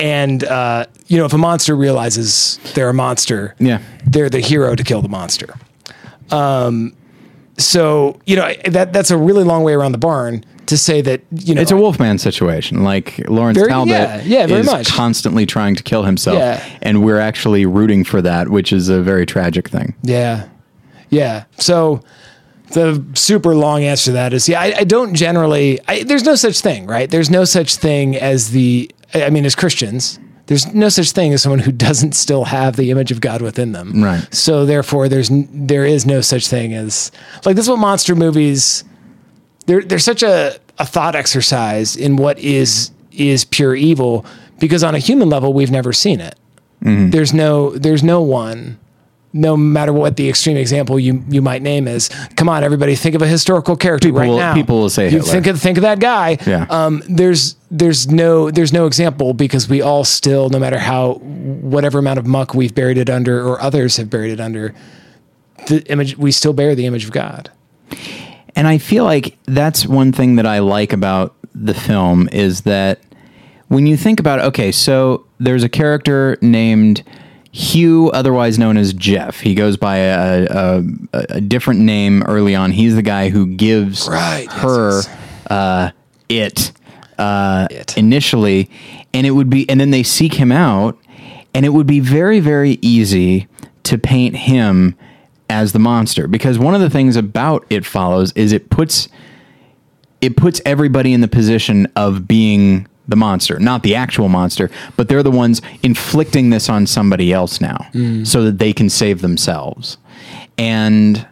and uh, you know if a monster realizes they're a monster Yeah. they're the hero to kill the monster um, so you know that that's a really long way around the barn to say that you know It's a Wolfman situation. Like Lawrence Very- Talbot yeah, yeah, very is much. constantly trying to kill himself, Yeah. and we're actually rooting for that, which is a very tragic thing. yeah yeah so the super long answer to that is yeah i, I don't generally I, there's no such thing right there's no such thing as the i mean as christians there's no such thing as someone who doesn't still have the image of God within them. Right. So therefore, there's there is no such thing as like this. Is what monster movies? They're they're such a a thought exercise in what is is pure evil because on a human level we've never seen it. Mm-hmm. There's no there's no one no matter what the extreme example you you might name is. Come on, everybody, think of a historical character People right will- now. people will say you Hitler. think of think of that guy. Yeah. Um, there's there's no there's no example because we all still, no matter how whatever amount of muck we've buried it under or others have buried it under, the image we still bear the image of God. And I feel like that's one thing that I like about the film is that when you think about okay, so there's a character named Hugh, otherwise known as Jeff. He goes by a, a, a different name early on. He's the guy who gives Right, yes, her yes. Uh, it, uh, It. initially, and it would be, and then they seek him out, and it would be very, very easy to paint him as the monster because one of the things about it follows is it puts it puts everybody in the position of being the monster, not the actual monster, but they're the ones inflicting this on somebody else now so that they can save themselves. And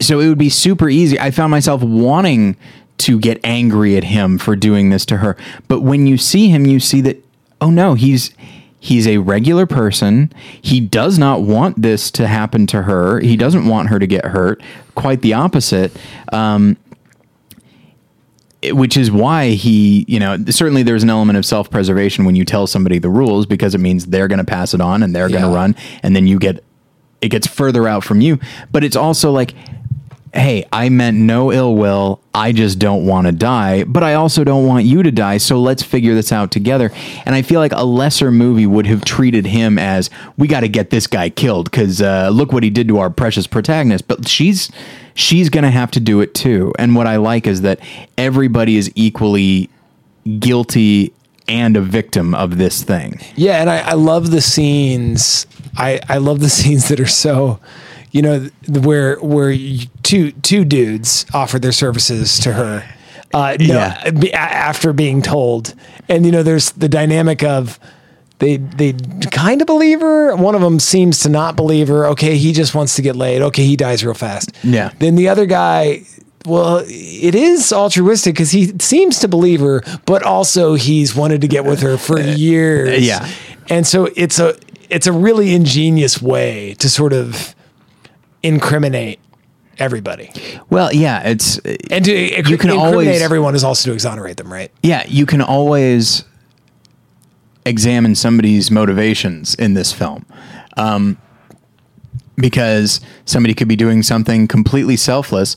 so it would be super easy. I found myself wanting to get angry at him for doing this to her. But when you see him, you see that oh no, he's he's a regular person. He does not want this to happen to her. He doesn't want her to get hurt. Quite the opposite. Um, which is why he, you know, certainly there's an element of self preservation when you tell somebody the rules because it means they're going to pass it on and they're going to run, and then you get it gets further out from you. But it's also like, hey, I meant no ill will. I just don't want to die, but I also don't want you to die. So let's figure this out together. And I feel like a lesser movie would have treated him as we got to get this guy killed because uh, look what he did to our precious protagonist. But she's she's going to have to do it too. And what I like is that everybody is equally guilty and a victim of this thing. Yeah, and I, I love the scenes. I, I love the scenes that are so, you know, where where two two dudes offer their services to her, Uh, no, Yeah. after being told, and you know, there's the dynamic of they they kind of believe her. One of them seems to not believe her. Okay, he just wants to get laid. Okay, he dies real fast. Yeah. Then the other guy. Well, it is altruistic because he seems to believe her, but also he's wanted to get with her for years. Uh, yeah. and so it's a it's a really ingenious way to sort of incriminate everybody. Well, yeah, it's And to You can incriminate always- everyone is also to exonerate them, right? yeah, you can always examine somebody's motivations in this film. Um, because somebody could be doing something completely selfless,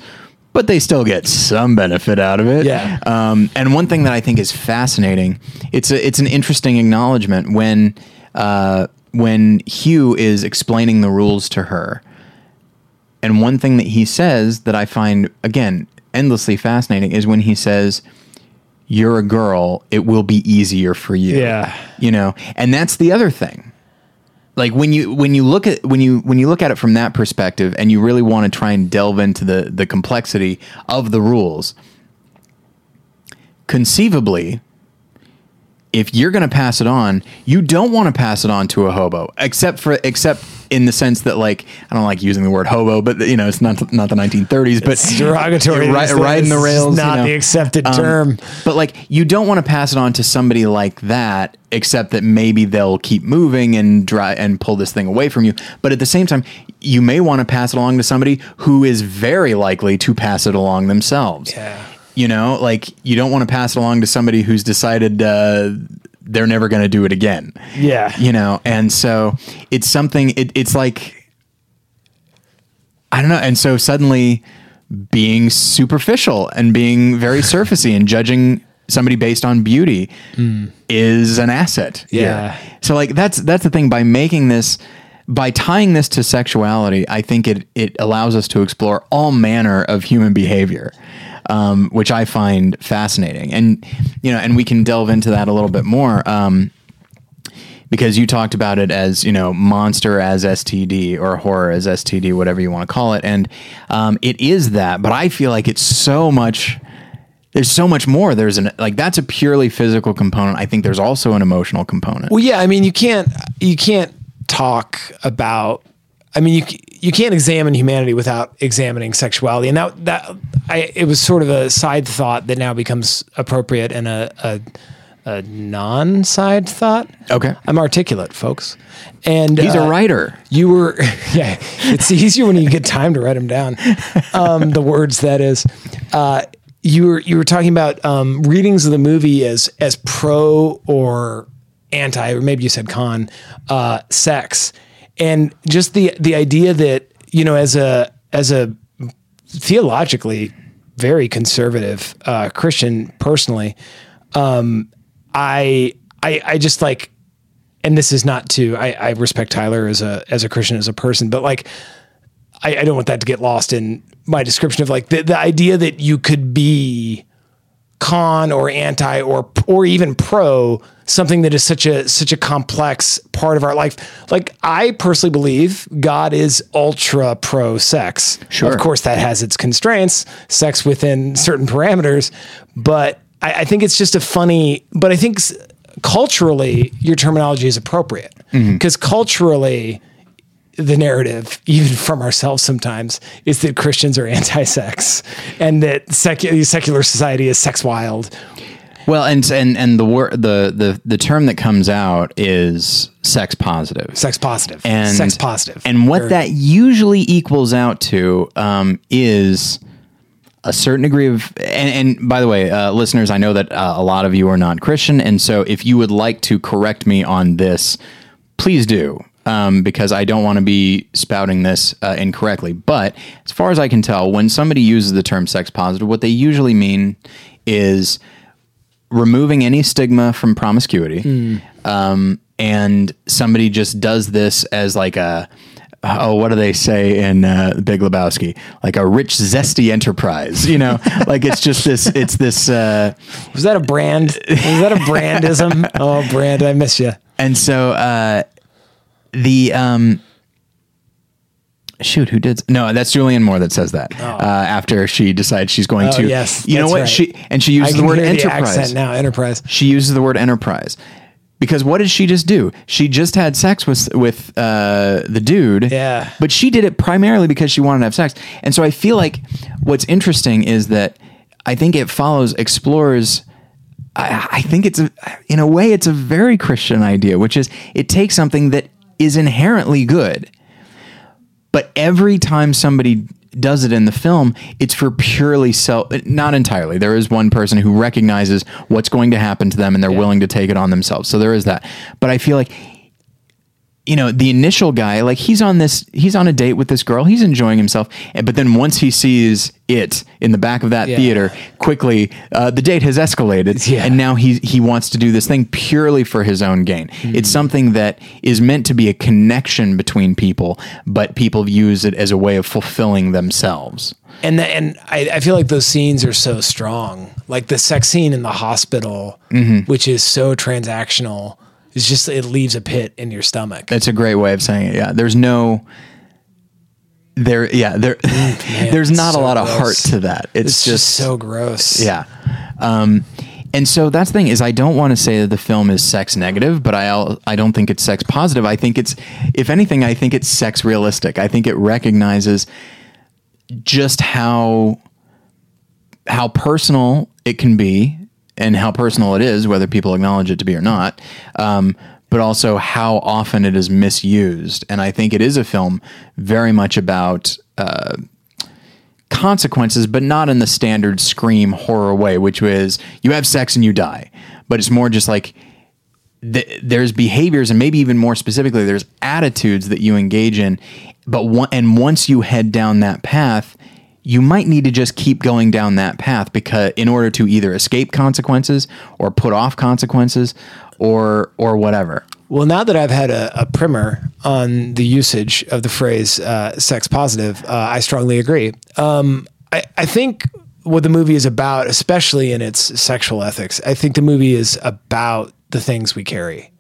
but they still get some benefit out of it. Yeah. Um, and one thing that I think is fascinating, it's a, it's an interesting acknowledgement when uh, when Hugh is explaining the rules to her. And one thing that he says that I find again endlessly fascinating is when he says, "You're a girl; it will be easier for you." Yeah. you know, and that's the other thing. Like when you when you look at when you when you look at it from that perspective, and you really want to try and delve into the the complexity of the rules. Conceivably, if you're going to pass it on, you don't want to pass it on to a hobo, except for except in the sense that like I don't like using the word hobo, but you know it's not not the 1930s, but It's derogatory. Ri- riding the rails, not you know. the accepted Um, term. But like you don't want to pass it on to somebody like that, except that maybe they'll keep moving and dry and pull this thing away from you. But at the same time, you may want to pass it along to somebody who is very likely to pass it along themselves. Yeah. You know, like you don't want to pass it along to somebody who's decided uh, they're never going to do it again. Yeah. You know, and so it's something. It, it's like I don't know. And so suddenly being superficial and being very surfacey and judging somebody based on beauty is an asset. here. Yeah. So like that's that's the thing by making this by tying this to sexuality, I think it it allows us to explore all manner of human behavior. Um, which I find fascinating, and you know, and we can delve into that a little bit more. Um, because you talked about it as you know monster as STD or horror as STD, whatever you want to call it, and um, it is that. But I feel like it's so much. There's so much more. There's an like that's a purely physical component. I think there's also an emotional component. Well, yeah. I mean, you can't you can't talk about. I mean, you you can't examine humanity without examining sexuality, and that that I it was sort of a side thought that now becomes appropriate and a a, a non side thought. Okay. I'm articulate, folks, and He's uh, a writer. You were, yeah. It's easier when you get time to write them down. Um, the words that is. Uh, you were you were talking about um, readings of the movie as as pro or anti, or maybe you said con, uh, sex, and just the the idea that you know as a as a theologically very conservative uh, Christian personally, um, I I I just like and this is not to I, I respect Tyler as a as a Christian as a person, but like I, I don't want that to get lost in my description of like the, the idea that you could be con or anti or or even pro something that is such a such a complex part of our life. Like I personally believe God is ultra pro sex. Sure. Of course that has its constraints, sex within certain parameters, but I, I think it's just a funny but I think culturally your terminology is appropriate mm-hmm. because culturally the narrative, even from ourselves sometimes, is that Christians are anti-sex and that secular, secular society is sex wild. Well, and and and the word the the the term that comes out is sex positive. Sex positive. and sex positive. And what Or- that usually equals out to um, is a certain degree of. And, and by the way, uh, listeners, I know that uh, a lot of you are not Christian, and so if you would like to correct me on this, please do. Um, because I don't want to be spouting this uh, incorrectly. But as far as I can tell, when somebody uses the term sex positive, what they usually mean is removing any stigma from promiscuity. Um, and somebody just does this as like a, oh, what do they say in uh, Big Lebowski? Like a rich, zesty enterprise, you know? like it's just this, it's this, uh, was that a brand? Was that a brandism? oh, brand, I miss you. and so uh, the um, Shoot, who did? No, that's Julianne Moore that says that. Uh, after she decides she's going Oh, to, yes, you know what? right. She and she uses the word hear the enterprise. now. Enterprise. She uses the word enterprise because what did she just do? She just had sex with with uh, the dude. Yeah. But she did it primarily because she wanted to have sex, and so I feel like what's interesting is that I think it follows explores. I, I think it's a, in a way it's a very Christian idea, which is it takes something that is inherently good, but every time somebody does it in the film, it's for purely self. Not entirely. There is one person who recognizes what's going to happen to them, and they're willing to take it on themselves. So there is that. But I feel like you know the initial guy like he's on this he's on a date with this girl he's enjoying himself but then once he sees it in the back of that Yeah. theater quickly uh, the date has escalated Yeah. and now he he wants to do this thing purely for his own gain Hmm. it's something that is meant to be a connection between people but people use it as a way of fulfilling themselves And the, and I, I feel like those scenes are so strong. Like the sex scene in the hospital, Mm-hmm. which is so transactional, is just it leaves a pit in your stomach. that's a great way of saying it yeah there's no there yeah there there's it's not a so lot of heart to that it's, it's just so gross. Yeah. Um, and so that's the thing is I don't want to say that the film is sex negative, but I I don't think it's sex positive. I think it's if anything I think it's sex realistic. I think it recognizes just how how personal it can be and how personal it is whether people acknowledge it to be or not. Um, but also how often it is misused. And I think it is a film very much about uh, consequences, but not in the standard scream horror way, which was you have sex and you die. But it's more just like th- there's behaviors, and maybe even more specifically, there's attitudes that you engage in. But one, and once you head down that path, you might need to just keep going down that path because in order to either escape consequences or put off consequences or or whatever. Well, now that I've had a, a primer on the usage of the phrase uh, sex positive, uh, I strongly agree. Um, I, I think what the movie is about, especially in its sexual ethics, I think the movie is about the things we carry.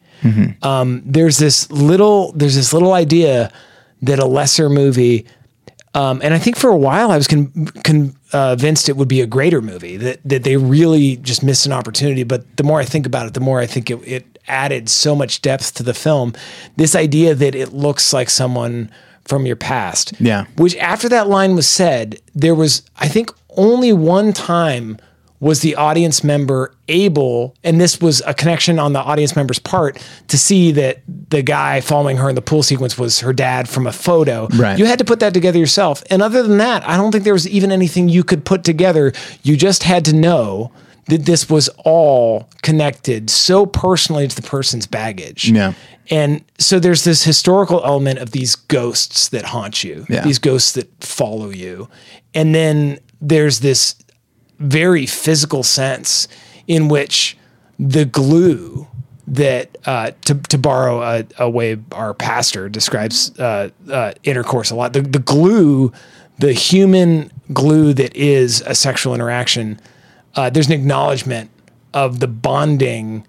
Um, there's this little, there's this little idea that a lesser movie, um, and I think for a while I was con- con- uh, convinced it would be a greater movie that that they really just missed an opportunity. But the more I think about it, the more I think it, it added so much depth to the film. This idea that it looks like someone from your past. Yeah. Which after that line was said, there was I think only one time was the audience member able, and this was a connection on the audience member's part, to see that the guy following her in the pool sequence was her dad from a photo. Right. You had to put that together yourself. And other than that, I don't think there was even anything you could put together. You just had to know that this was all connected so personally to the person's baggage. Yeah. And so there's this historical element of these ghosts that haunt you, Yeah. these ghosts that follow you. And then there's this very physical sense in which the glue that, uh, to, to borrow a, a way our pastor describes uh, uh, intercourse a lot, the, the glue, the human glue that is a sexual interaction, uh, there's an acknowledgement of the bonding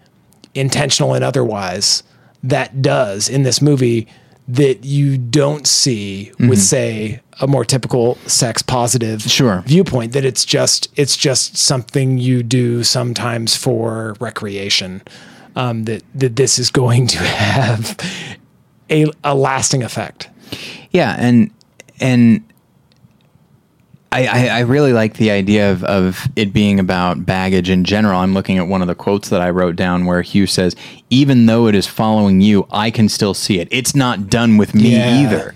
intentional and otherwise that does in this movie that you don't see with say a more typical sex positive Sure. viewpoint that it's just it's just something you do sometimes for recreation um, that that this is going to have a, a lasting effect Yeah, and and I, I, I really like the idea of, of it being about baggage in general. I'm looking at one of the quotes that I wrote down where Hugh says, "Even though it is following you, I can still see it. It's not done with me Yeah. either."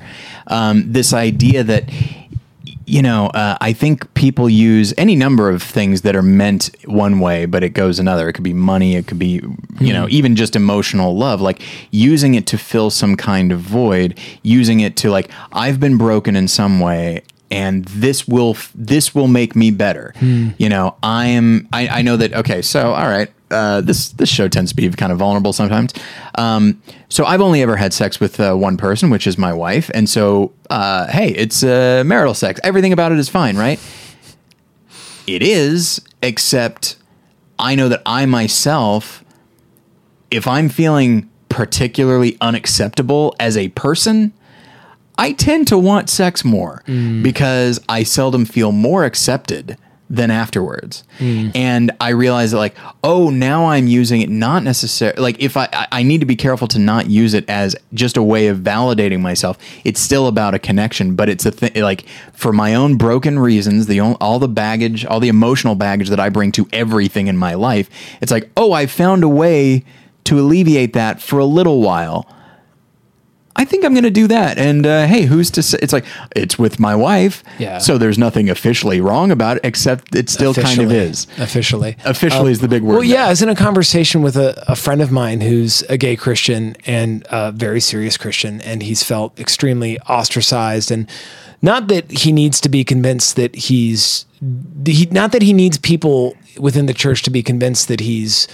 Um, this idea that you know, uh, I think people use any number of things that are meant one way, but it goes another. It could be money, it could be, you know, even just emotional love, like using it to fill some kind of void, using it to like, I've been broken in some way. And this will this will make me better. You know, I am. I, I know that. Okay, so all right, uh, this this show tends to be kind of vulnerable sometimes. Um, so I've only ever had sex with uh, one person, which is my wife, and so uh, hey, it's uh, marital sex. Everything about it is fine, right? It is, except I know that I myself, if I'm feeling particularly unacceptable as a person, I tend to want sex more mm. because I seldom feel more accepted than afterwards. Mm. And I realize that like, oh, now I'm using it not necessarily like if I, I need to be careful to not use it as just a way of validating myself. It's still about a connection, but it's a thing like for my own broken reasons, the on- all the baggage, all the emotional baggage that I bring to everything in my life. It's like, oh, I found a way to alleviate that for a little while. I think I'm going to do that. And uh, hey, who's to say? It's like it's with my wife, Yeah. So there's nothing officially wrong about it, except it still kind of is. Officially. Officially is the big word. Well, yeah, there. I was in a conversation with a, a friend of mine who's a gay Christian and a very serious Christian, and he's felt extremely ostracized. And not that he needs to be convinced that he's, he, not that he needs people within the church to be convinced that he's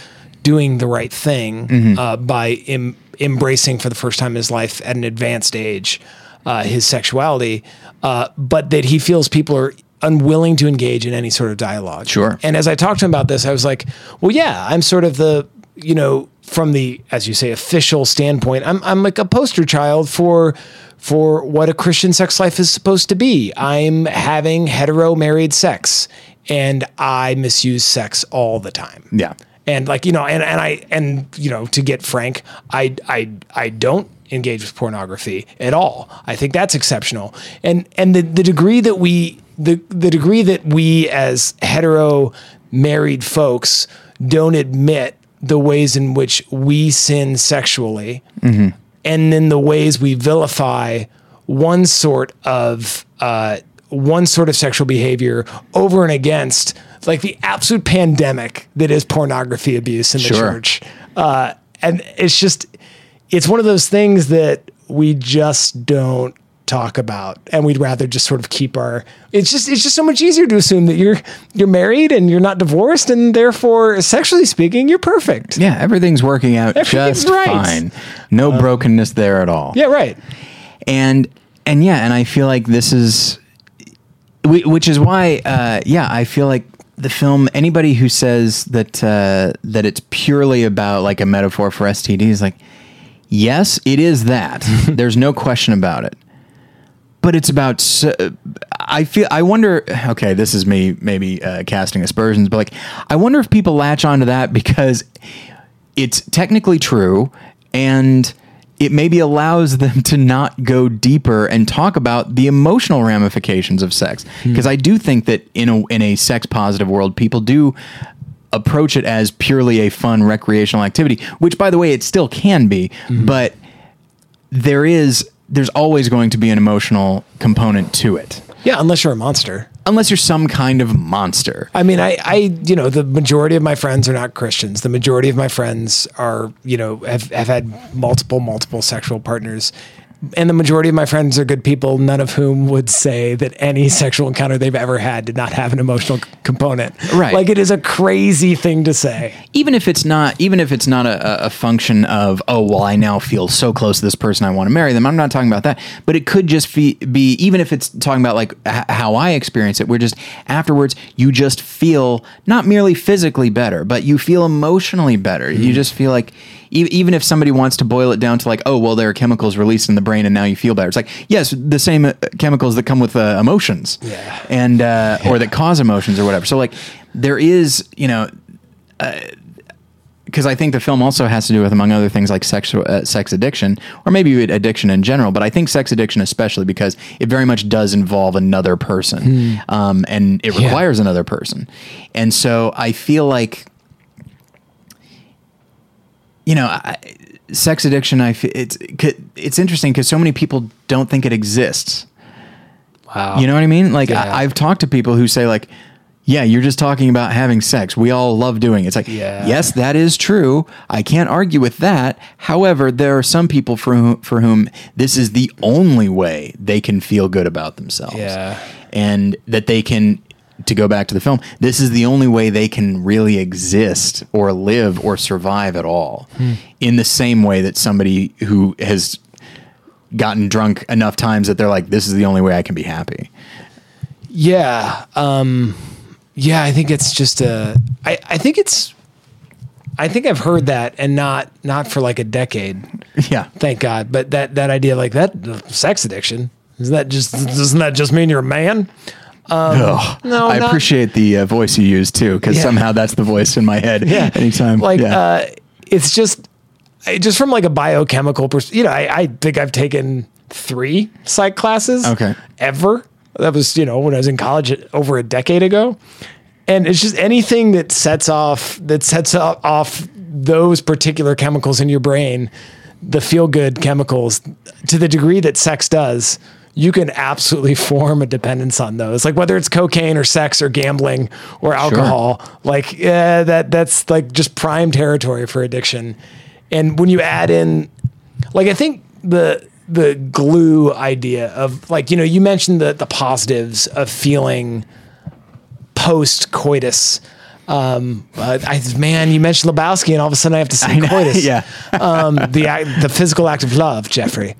doing the right thing Mm-hmm. uh, by em, embracing for the first time in his life at an advanced age uh, his sexuality, uh, but that he feels people are unwilling to engage in any sort of dialogue. Sure. And as I talked to him about this, I was like, well, yeah, I'm sort of the, you know, from the, as you say, official standpoint, I'm, I'm like a poster child for, for what a Christian sex life is supposed to be. I'm having hetero married sex and I misuse sex all the time. yeah. And like, you know, and, and I, and, you know, to get frank, I, I, I don't engage with pornography at all. I think that's exceptional. And, and the, the degree that we, the, the degree that we as hetero married folks don't admit the ways in which we sin sexually and then the ways we vilify one sort of uh, one sort of sexual behavior over and against like the absolute pandemic that is pornography abuse in the Sure. church uh, and it's just it's one of those things that we just don't talk about and we'd rather just sort of keep our it's just it's just so much easier to assume that you're you're married and you're not divorced and therefore sexually speaking you're perfect Yeah, everything's working out Everything's just right. Um, fine. No brokenness there at all. yeah right and and yeah, and I feel like this is, which is why, uh, yeah, I feel like the film. Anybody who says that uh, that it's purely about like a metaphor for STDs, like, yes, it is that. There's no question about it. But it's about. I feel. I wonder. Okay, this is me maybe uh, casting aspersions, but like, I wonder if people latch onto that because it's technically true and it maybe allows them to not go deeper and talk about the emotional ramifications of sex. Hmm. Because I do think that in a in a sex positive world people do approach it as purely a fun recreational activity which by the way it still can be hmm. but there is there's always going to be an emotional component to it yeah unless you're a monster unless you're some kind of monster I mean, I, I, you know, the majority of my friends are not Christians. The majority of my friends are, you know, have, have had multiple, multiple sexual partners. And the majority of my friends are good people, none of whom would say that any sexual encounter they've ever had did not have an emotional c- component. Right. Like it is a crazy thing to say. even if it's not even if it's not a, a function of oh well i now feel so close to this person i want to marry them i'm not talking about that but it could just be, be even if it's talking about like h- how i experience it we're just afterwards you just feel not merely physically better but you feel emotionally better you mm-hmm. just feel like e- even if somebody wants to boil it down to like oh well there are chemicals released in the brain and now you feel better it's like yes the same uh, chemicals that come with uh, emotions Yeah. and uh, or that cause emotions or whatever so like there is you know because I think the film also has to do with, among other things, like sexual uh, sex addiction, or maybe addiction in general. But I think sex addiction, especially because it very much does involve another person, um, and it Yeah. requires another person. And so I feel like, you know, I, sex addiction. I it's it's interesting because so many people don't think it exists. Wow. You know what I mean? Like Yeah. I, I've talked to people who say like, "Yeah, you're just talking about having sex. We all love doing it." It's like, Yeah. yes, that is true. I can't argue with that. However, there are some people for whom, for whom this is the only way they can feel good about themselves. Yeah. and that they can. To go back to the film, this is the only way they can really exist or live or survive at all. Hmm. In the same way that somebody who has gotten drunk enough times that they're like, this is the only way I can be happy. Yeah. Um, yeah, I think it's just a. I, I think it's. I think I've heard that, and not not for like a decade. Yeah. Thank God. But that that idea, like that sex addiction, isn't that just doesn't that just mean you're a man? Ugh. no, I not- appreciate the uh, voice you use too, because Yeah. somehow that's the voice in my head. Yeah. Anytime. Like yeah. uh, it's just just from like a biochemical perspective, you know, I, I think I've taken three psych classes. Okay. Ever. That was, you know, when I was in college over a decade ago. And it's just anything that sets off that sets o- off those particular chemicals in your brain, the feel good chemicals, to the degree that sex does, you can absolutely form a dependence on those. Like whether it's cocaine or sex or gambling or alcohol, like yeah, that that's like just prime territory for addiction. And when you add in like I think the the glue idea of like you know you mentioned the the positives of feeling post coitus. Um, uh, I, man, you mentioned Lebowski, and all of a sudden I have to say coitus. yeah. um, the the physical act of love, Jeffrey.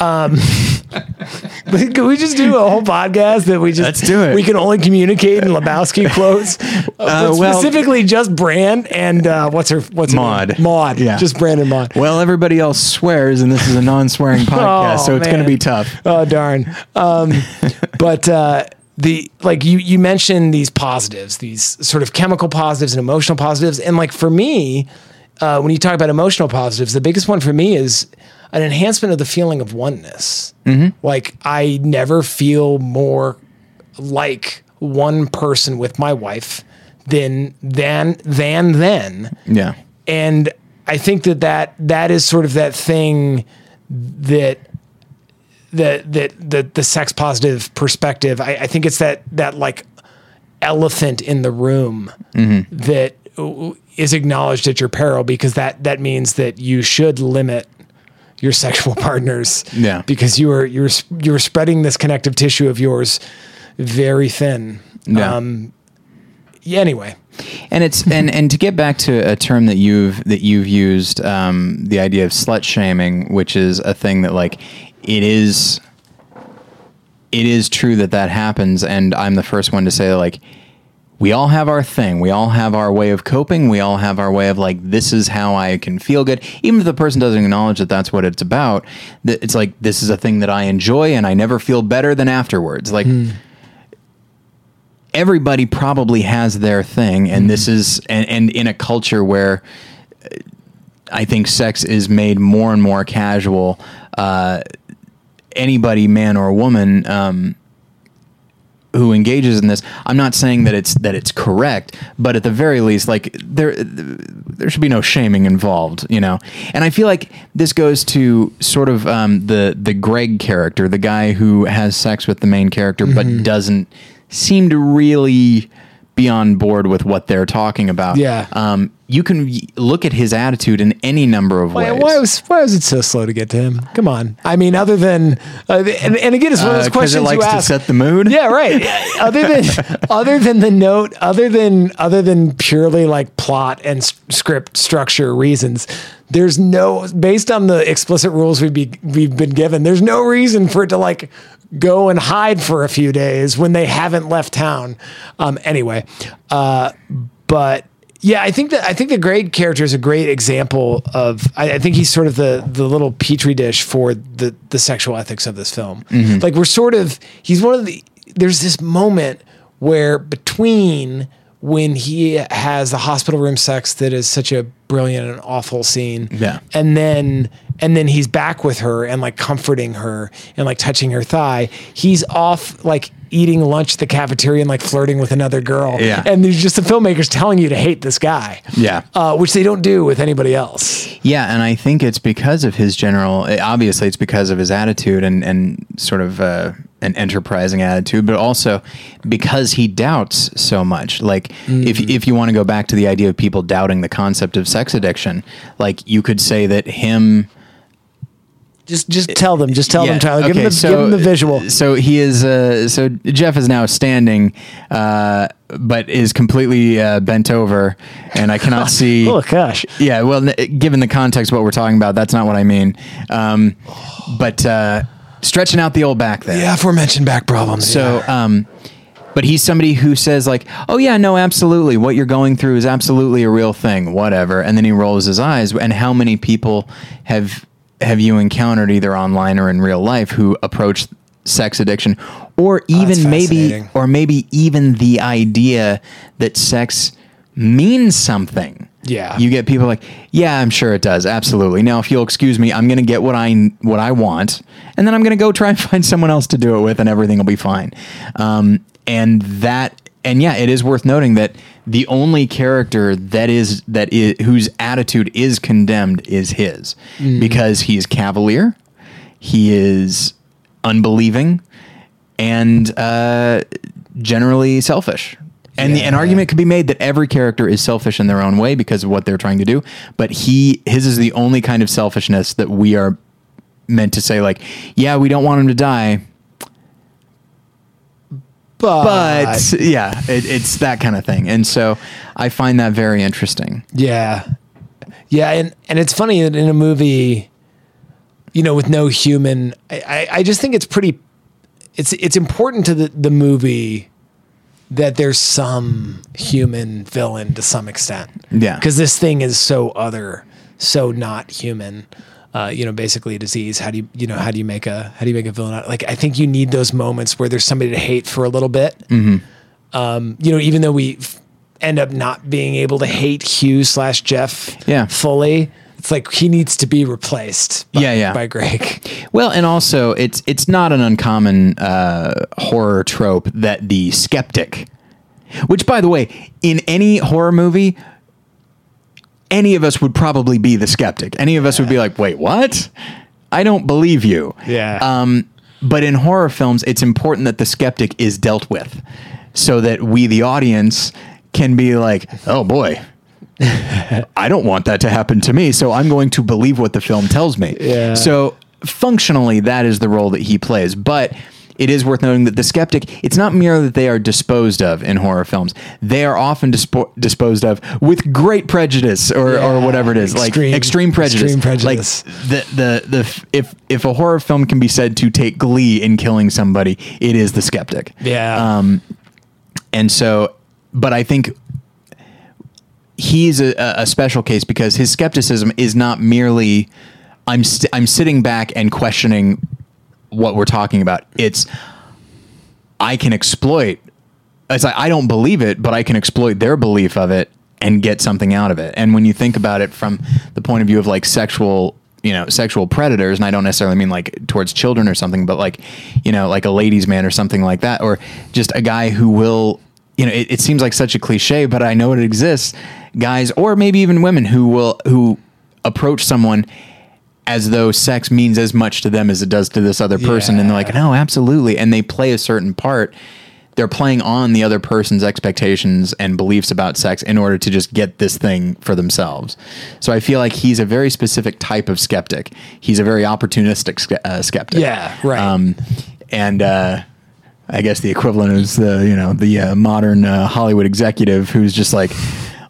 Um, can we just do a whole podcast that we just Let's do it. We can only communicate in Lebowski quotes, uh, well- specifically just Brandt and uh, what's her what's her Maud. name? Maud, Yeah. just Brandt and Maud. well, everybody else swears, and this is a non-swearing podcast, so it's going to be tough. Oh darn. Um, but uh, the like you you mentioned these positives, these sort of chemical positives and emotional positives, and like for me, uh, when you talk about emotional positives, the biggest one for me is an enhancement of the feeling of oneness. Mm-hmm. Like I never feel more like one person with my wife than than than then Yeah. and I think that that that is sort of that thing that that that that the sex positive perspective. I, I think it's that that like elephant in the room mm-hmm. that is acknowledged at your peril because that that means that you should limit your sexual partners. Yeah. because you are you're you're spreading this connective tissue of yours very thin. Yeah. Um, yeah, anyway. And it's and and to get back to a term that you've that you've used, um, the idea of slut shaming, which is a thing that like it is. It is true that that happens, and I'm the first one to say like we all have our thing. We all have our way of coping. We all have our way of like this is how I can feel good. Even if the person doesn't acknowledge that that's what it's about, that it's like this is a thing that I enjoy, and I never feel better than afterwards. Like everybody probably has their thing and this is and, and in a culture where uh, i think sex is made more and more casual uh, anybody man or woman um, who engages in this i'm not saying that it's that it's correct but at the very least like there there should be no shaming involved you know? And i feel like this goes to sort of um, the the greg character the guy who has sex with the main character but doesn't seem to really be on board with what they're talking about. Yeah. um, you can look at his attitude in any number of Why, ways why was why was it so slow to get to him? Come on. I mean, other than uh, and, and again, it's one of those because questions Uh, it likes you to ask. set the mood yeah, right. other than other than the note, other than other than purely like plot and s- script structure reasons, there's no based on the explicit rules we've be, we've been given. There's no reason for it to like go and hide for a few days when they haven't left town. Um, anyway, uh, but yeah, I think that I think the Greg character is a great example of. I, I think he's sort of the the little petri dish for the the sexual ethics of this film. Mm-hmm. Like we're sort of he's one of the. There's this moment where between when he has the hospital room sex that is such a brilliant and awful scene, Yeah. and then and then he's back with her and like comforting her and like touching her thigh. He's off like eating lunch at the cafeteria and like flirting with another girl. Yeah. And there's just the filmmakers telling you to hate this guy. Yeah. Uh, which they don't do with anybody else. Yeah, and I think it's because of his general. Obviously, it's because of his attitude and and sort of uh, an enterprising attitude, but also because he doubts so much. Like, if if you want to go back to the idea of people doubting the concept of sex addiction, like you could say that him. Just just tell them. Just tell Yeah, them, Tyler. give, okay, them the, so- give them the visual. So he is. Uh, so Jeff is now standing, uh, but is completely uh, bent over, and I cannot see. Oh gosh. Yeah, well, n- given the context of what we're talking about, that's not what I mean. Um, but uh, stretching out the old back there. Yeah, aforementioned back problems. So, um, But he's somebody who says like, "Oh yeah, no, absolutely. What you're going through is absolutely a real thing. Whatever." And then he rolls his eyes. And how many people have have you encountered either online or in real life who approach sex addiction or even that's maybe or maybe even the idea that sex means something. Yeah. You get people like, "Yeah, I'm sure it does. Absolutely." Now, if you'll excuse me, I'm going to get what I what I want, and then I'm going to go try and find someone else to do it with and everything will be fine. Um, and that and yeah, it is worth noting that the only character that is that is whose attitude is condemned is his because he's cavalier, he is unbelieving, and uh, generally selfish. And the, an argument could be made that every character is selfish in their own way because of what they're trying to do. But he, his is the only kind of selfishness that we are meant to say, like, yeah, we don't want him to die, but, but yeah, it, it's that kind of thing. And so I find that very interesting. yeah, yeah, and and it's funny that in a movie, you know, with no human, I, I, I just think it's pretty. It's it's important to the the movie that there's some human villain to some extent. Yeah. because this thing is so other, so not human. Uh, you know, basically a disease. How do you, you know, how do you make a, how do you make a villain? Out? Like, I think you need those moments where there's somebody to hate for a little bit. Um, you know, even though we f- end up not being able to hate Hugh slash Jeff, Yeah. fully, it's like he needs to be replaced. By, Yeah, yeah. by Greg. Well, and also it's it's not an uncommon uh, horror trope that the skeptic, which by the way, in any horror movie, any of us would probably be the skeptic. Any of us would be like, "Wait, what? I don't believe you." Yeah. Um, but in horror films, it's important that the skeptic is dealt with, so that we, the audience, can be like, "Oh boy." I don't want that to happen to me, so I'm going to believe what the film tells me. Yeah. So functionally, that is the role that he plays. But it is worth noting that the skeptic, it's not merely that they are disposed of in horror films. They are often dispo- disposed of with great prejudice or, or whatever it is, Extreme- like extreme prejudice. extreme prejudice. Like the, the, the, if, if a horror film can be said to take glee in killing somebody, it is the skeptic. Yeah. Um, and so, but I think he's a, a special case because his skepticism is not merely I'm st- I'm sitting back and questioning what we're talking about. It's I can exploit. It's like I don't believe it, but I can exploit their belief of it and get something out of it. And when you think about it from the point of view of like sexual, you know, sexual predators, and I don't necessarily mean like towards children or something, but like, you know, like a ladies' man or something like that, or just a guy who will, you know, it, it seems like such a cliche, but I know it exists. Guys, or maybe even women who will who approach someone as though sex means as much to them as it does to this other person. And they're like no absolutely. And they play a certain part. They're playing on the other person's expectations and beliefs about sex in order to just get this thing for themselves. So i feel like he's a very specific type of skeptic. He's a very opportunistic ske- uh, skeptic. Yeah, right. um, and uh, I guess the equivalent is the you know the uh, modern uh, Hollywood executive who's just like,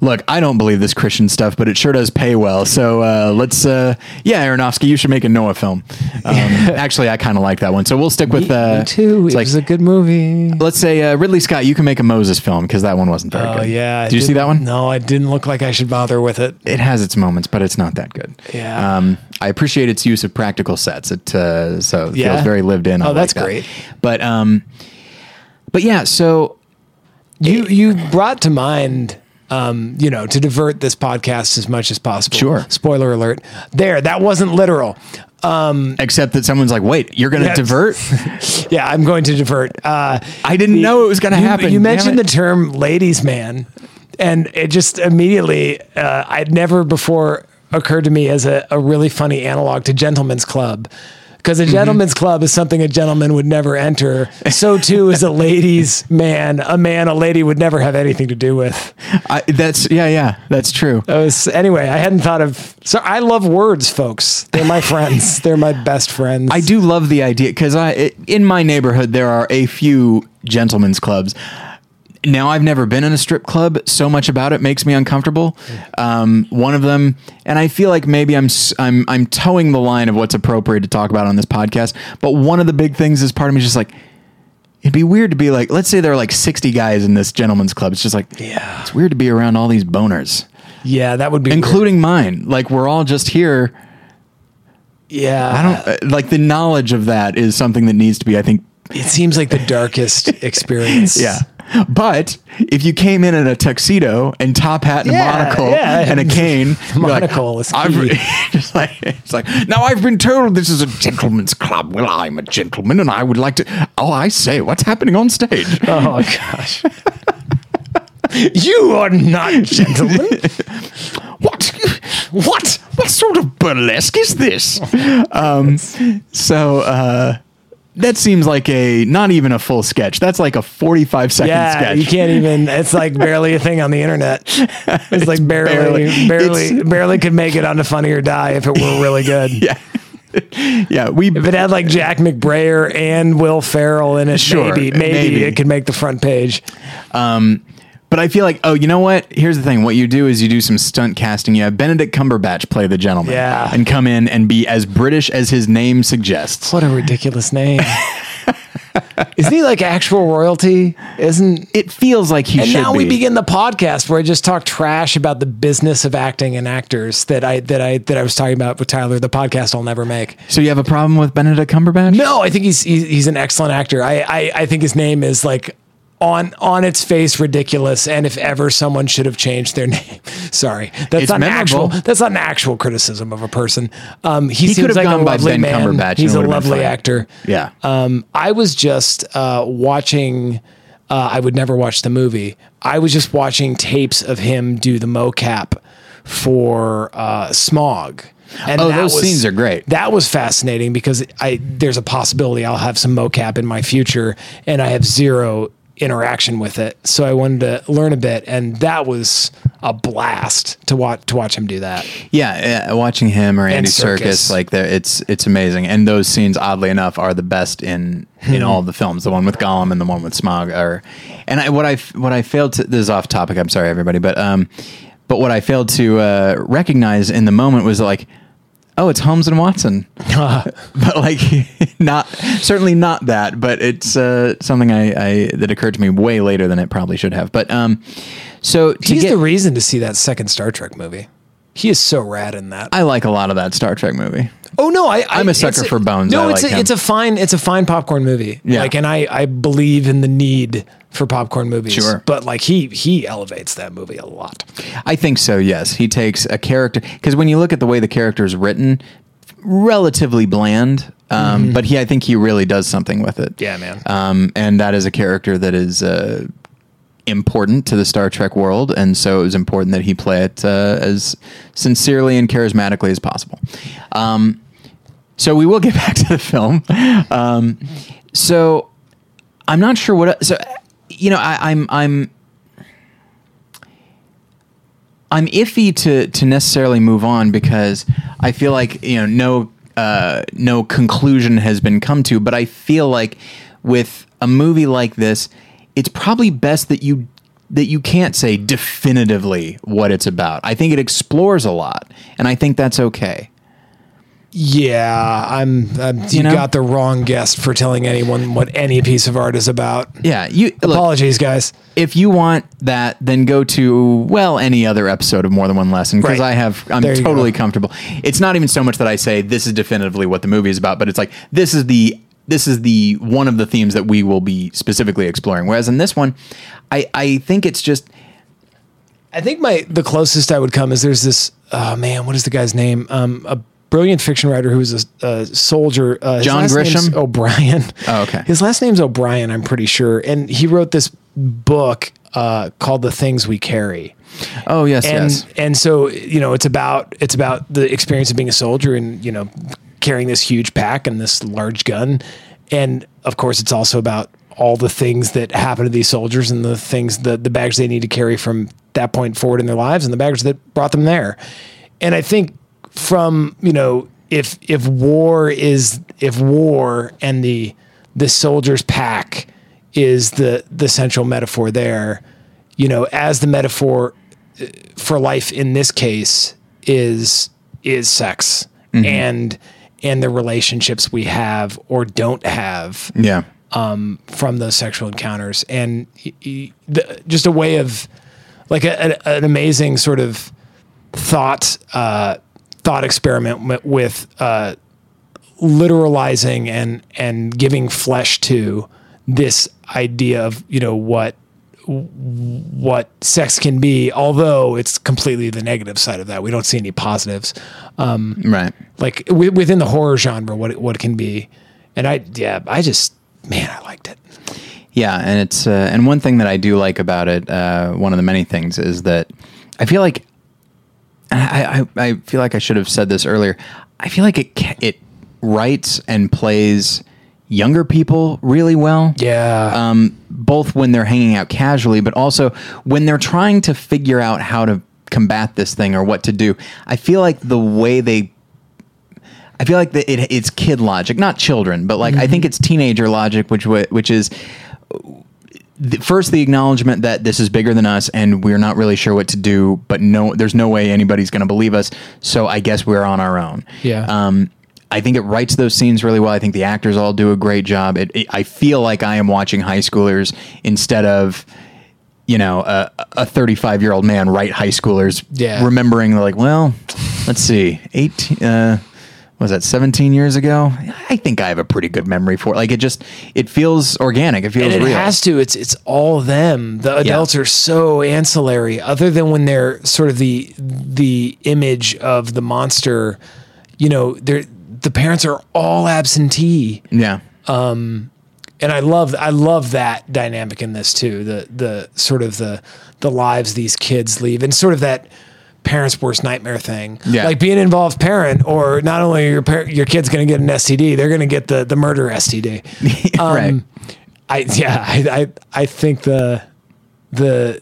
look, I don't believe this Christian stuff, but it sure does pay well. So uh, let's, uh, yeah, Aronofsky, you should make a Noah film. Um, actually, I kind of like that one, so we'll stick with. Uh, Me too. it's It like, was a good movie. let's say uh, Ridley Scott, you can make a Moses film because that one wasn't very Oh good. yeah. I did you see that one? No, I didn't look like I should bother with it. it has its moments, but it's not that good. Yeah. Um, I appreciate its use of practical sets. It uh, so it Yeah? feels very lived in. I Oh, like that's that. great. But um, but yeah. So You you brought to mind um, you know, to divert this podcast as much as possible. Sure. Spoiler alert. There, that wasn't literal. Um, except that someone's like, wait, you're going to Yes. divert? Yeah, I'm going to divert. Uh, I didn't know it was going to happen. You mentioned the term "ladies' man," and it just immediately, uh, I'd never before occurred to me as a, a really funny analog to "gentleman's club." Because a Mm-hmm. gentleman's club is something a gentleman would never enter. So too is a ladies' man, a man a lady would never have anything to do with. I, that's yeah, yeah, that's true. Was, anyway, I hadn't thought of. So I love words, folks. They're my friends. They're my best friends. I do love the idea because I in my neighborhood there are a few gentlemen's clubs. Now I've never been in a strip club. So much about it makes me uncomfortable. Um, one of them, and I feel like maybe I'm I'm I'm toeing the line of what's appropriate to talk about on this podcast. But one of the big things is part of me is just like, It'd be weird to be like, let's say there are like 60 guys in this gentleman's club. It's just like, Yeah. it's weird to be around all these boners, Yeah, that would be weird. including mine. Like we're all just here. Yeah, I don't uh, like the knowledge of that is something that needs to be, I think, It seems like the darkest experience. yeah. But if you came in in a tuxedo and top hat and Yeah, a monocle yeah. and a cane, you're like, Monocle is key. just like it's like now I've been told this is a gentleman's club. Well, I'm a gentleman and I would like to. Oh, I say, what's happening on stage? Oh gosh. you are not gentlemen. what? What? What sort of burlesque is this? Um, so uh, that seems like a not even a full sketch. That's like a 45 second Yeah, sketch. you can't even. It's like barely a thing on the internet. It's like barely, Barely. barely, barely could make it onto Funny or Die if it were really good. Yeah. yeah, we If it had like Jack McBrayer and Will Ferrell in it, Sure, maybe, maybe, maybe. it could make the front page. Um, But I feel like, oh, you know what? Here's the thing. What you do is you do some stunt casting. You have Benedict Cumberbatch play the gentleman. Yeah. And come in and be as British as his name suggests. What a ridiculous name. Isn't he like actual royalty? Isn't It feels like he and should now be. we begin the podcast where I just talk trash about the business of acting and actors that I that I that I was talking about with Tyler. The podcast I'll never make. so you have a problem with Benedict Cumberbatch? No, I think he's he's, he's an excellent actor. I, I I think his name is like on on its face ridiculous. And if ever someone should have changed their name, sorry, that's It's not an memorable. actual that's not an actual criticism of a person. Um, he, He seems could have like gone a by lovely Ben man. He's a would have been lovely actor. Yeah. Um, I was just uh, watching. Uh, I would never watch the movie. I was just watching tapes of him do the mocap for uh, Smaug. And Oh, those scenes are great. That was fascinating because I there's a possibility I'll have some mocap in my future, and I have zero interaction with it. So I wanted to learn a bit, and that was a blast to watch to watch him do that. Yeah, uh, watching him or Andy Circus, Serkis. like it's it's amazing. And those scenes, oddly enough, are the best in Hmm. in all the films. The one with Gollum and the one with Smaug are. And I, what I what I failed to this is off topic. I'm sorry, everybody, but um, but what I failed to uh, recognize in the moment was like. Oh, it's Holmes and Watson, but like not certainly not that. But it's uh, something I, I that occurred to me way later than it probably should have. But um, so to He's get, the reason to see that second Star Trek movie. He is so rad in that. I like a lot of that Star Trek movie. Oh no, I, I I'm a sucker for Bones. No, I it's like a, him. it's a fine it's a fine popcorn movie. Yeah. Like, and I I believe in the need for popcorn movies. Sure. but like he he elevates that movie a lot. I think so. Yes, he takes a character because when you look at the way the character is written, relatively bland. Um, But he, I think he really does something with it. Mm-hmm. Yeah, man. Um, and that is a character that is uh, important to the Star Trek world, and so it was important that he play it uh, as sincerely and charismatically as possible. Um, so we will get back to the film. Um, so I'm not sure what. So you know, I, I'm I'm I'm iffy to to necessarily move on because I feel like you know no uh, no conclusion has been come to, but I feel like with a movie like this, it's probably best that you that you can't say definitively what it's about. I think it explores a lot, and I think that's okay. Yeah, I'm. I'm you know? got the wrong guest for telling anyone what any piece of art is about. Yeah, you look, Apologies, guys. if you want that, then go to well any other episode of More Than One Lesson because Right. I have I'm totally go. comfortable. It's not even so much that I say this is definitively what the movie is about, but it's like this is the this is the one of the themes that we will be specifically exploring. Whereas in this one, I I think it's just I think my the closest I would come is there's this. Oh man, what is the guy's name? Um, a brilliant fiction writer who was a, a soldier. Uh, John Grisham? O'Brien. Oh, okay. His last name's O'Brien. I'm pretty sure, and he wrote this book uh, called "The Things We Carry." oh yes and yes and so you know it's about it's about the experience of being a soldier and you know carrying this huge pack and this large gun and of course it's also about all the things that happen to these soldiers and the things the the baggage they need to carry from that point forward in their lives and the baggage that brought them there and i think from you know if if war is if war and the the soldier's pack is the the central metaphor there you know as the metaphor uh, for life in this case is is sex and and the relationships we have or don't have yeah. um, from those sexual encounters, and y- y- the, just a way of like a, a- an amazing sort of thought uh, thought experiment with uh, literalizing and and giving flesh to this idea of you know what what sex can be although it's completely the negative side of that. We don't see any positives. Right. like w- within the horror genre what it, what it can be. And i yeah i just man i liked it. Yeah, and it's uh, and one thing that I do like about it, uh, one of the many things, is that I feel like I, I I feel like I should have said this earlier. I feel like it it writes and plays younger people really well. yeah Um, both when they're hanging out casually, but also when they're trying to figure out how to combat this thing or what to do. I feel like the way they I feel like the, it, it's kid logic, not children, but like I think it's teenager logic, which which is the, first the acknowledgement that this is bigger than us and we're not really sure what to do, but no, there's no way anybody's going to believe us. So I guess we're on our own. Yeah. Um, I think it writes those scenes really well. I think the actors all do a great job. It, it, I feel like I am watching high schoolers instead of, you know, a, a 35 year old man write high schoolers. Yeah. Remembering like, well, let's see, 18, uh, was that 17 years ago? I think I have a pretty good memory for it. Like it just, it feels organic. It feels and it real. has to it's it's all them the adults are so ancillary other than when they're sort of the the image of the monster you know they're the parents are all absentee yeah. Um, and I love I love that dynamic in this too. The the sort of the the lives these kids leave and sort of that parents' worst nightmare thing. Yeah. Like being an involved parent, or not only are your par- your kid's going to get an STD, they're going to get the the murder STD. right. Um, I yeah, I, I I think the the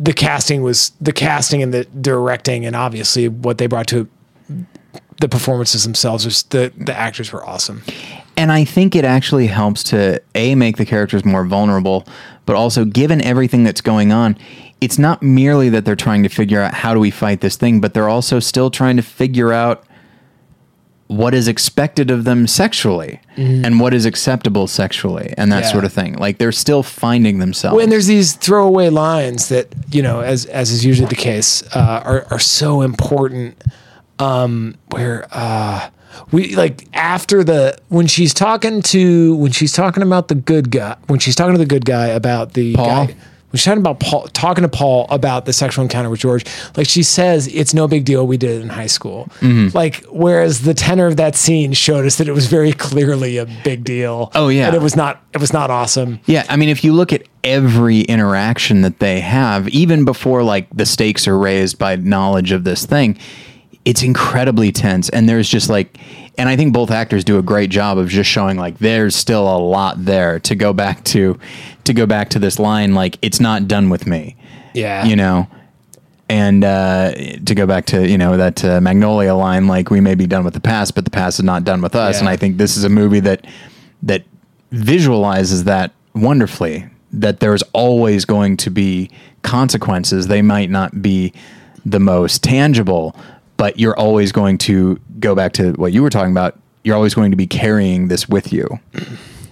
the casting was the casting and the directing and obviously what they brought to the performances themselves was the the actors were awesome. And I think it actually helps to a make the characters more vulnerable, but also given everything that's going on, it's not merely that they're trying to figure out how do we fight this thing, but they're also still trying to figure out what is expected of them sexually and what is acceptable sexually and that. Yeah. sort of thing. Like they're still finding themselves. when there's these throwaway lines that you know as as is usually the case uh, are are so important um where uh we like after the when she's talking to when she's talking about the good guy when she's talking to the good guy about the Paul? guy when she's talking about Paul talking to Paul about the sexual encounter with George like she says it's no big deal we did it in high school Mm-hmm. like whereas the tenor of that scene showed us that it was very clearly a big deal Oh, yeah. and it was not it was not awesome Yeah, I mean, if you look at every interaction that they have, even before like the stakes are raised by knowledge of this thing, it's incredibly tense. And there's just like, and I think both actors do a great job of just showing like there's still a lot there to go back to, to go back to this line like it's not done with me. Yeah. you know. And uh, to go back to you know that uh, Magnolia line, like we may be done with the past, but the past is not done with us. Yeah. And I think this is a movie that that visualizes that wonderfully that there's always going to be consequences they might not be the most tangible but you're always going to go back to what you were talking about you're always going to be carrying this with you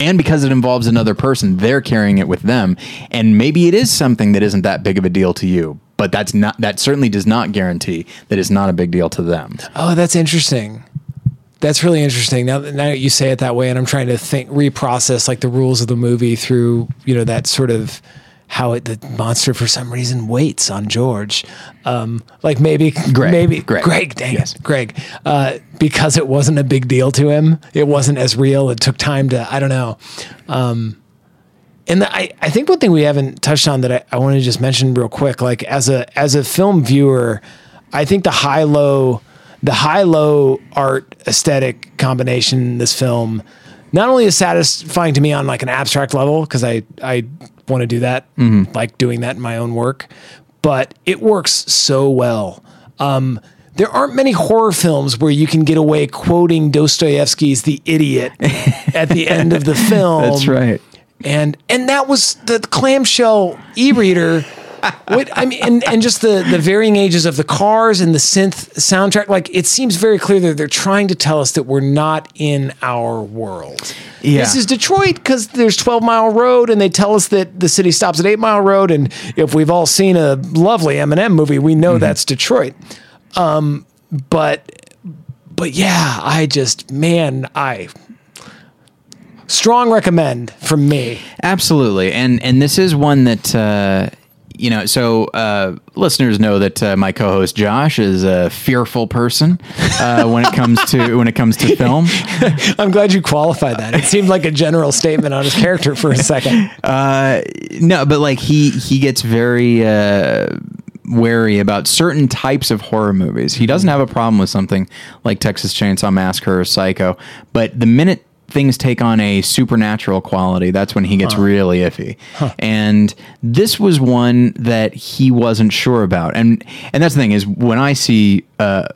and because it involves another person they're carrying it with them and maybe it is something that isn't that big of a deal to you but that's not that certainly does not guarantee that it's not a big deal to them Oh, that's interesting. That's really interesting. Now, now that you say it that way, and I'm trying to think, reprocess like the rules of the movie through, you know, that sort of how it, the monster for some reason waits on George. Um, like maybe, Greg. maybe Greg. Greg, dang Yes. it, Greg, uh, because it wasn't a big deal to him. It wasn't as real. It took time to, I don't know. Um, and the, I, I think one thing we haven't touched on that I, I want to just mention real quick, like as a as a film viewer, I think the high low the high low art aesthetic combination in this film not only is satisfying to me on like an abstract level because I I want to do that like doing that in my own work, but it works so well. Um, there aren't many horror films where you can get away quoting Dostoevsky's The Idiot at the end of the film. That's right. And and that was the clamshell e-reader what I mean, and, and just the the varying ages of the cars and the synth soundtrack. Like it seems very clear that they're trying to tell us that we're not in our world. Yeah. This is Detroit because there's 12 Mile Road, and they tell us that the city stops at 8 Mile Road. And if we've all seen a lovely Eminem movie, we know that's Detroit. Um, but but yeah, I just man, I strong recommend from me. Absolutely, and and this is one that uh, you know. So uh, listeners know that uh, my co-host Josh is a fearful person uh, when it comes to when it comes to film. I'm glad you qualified that. It seemed like a general statement on his character for a second. Uh, no, but like he he gets very uh, wary about certain types of horror movies. He doesn't have a problem with something like Texas Chainsaw Massacre or Psycho, but the minute things take on a supernatural quality, that's when he gets really iffy. And this was one that he wasn't sure about. And and that's the thing is when I see uh,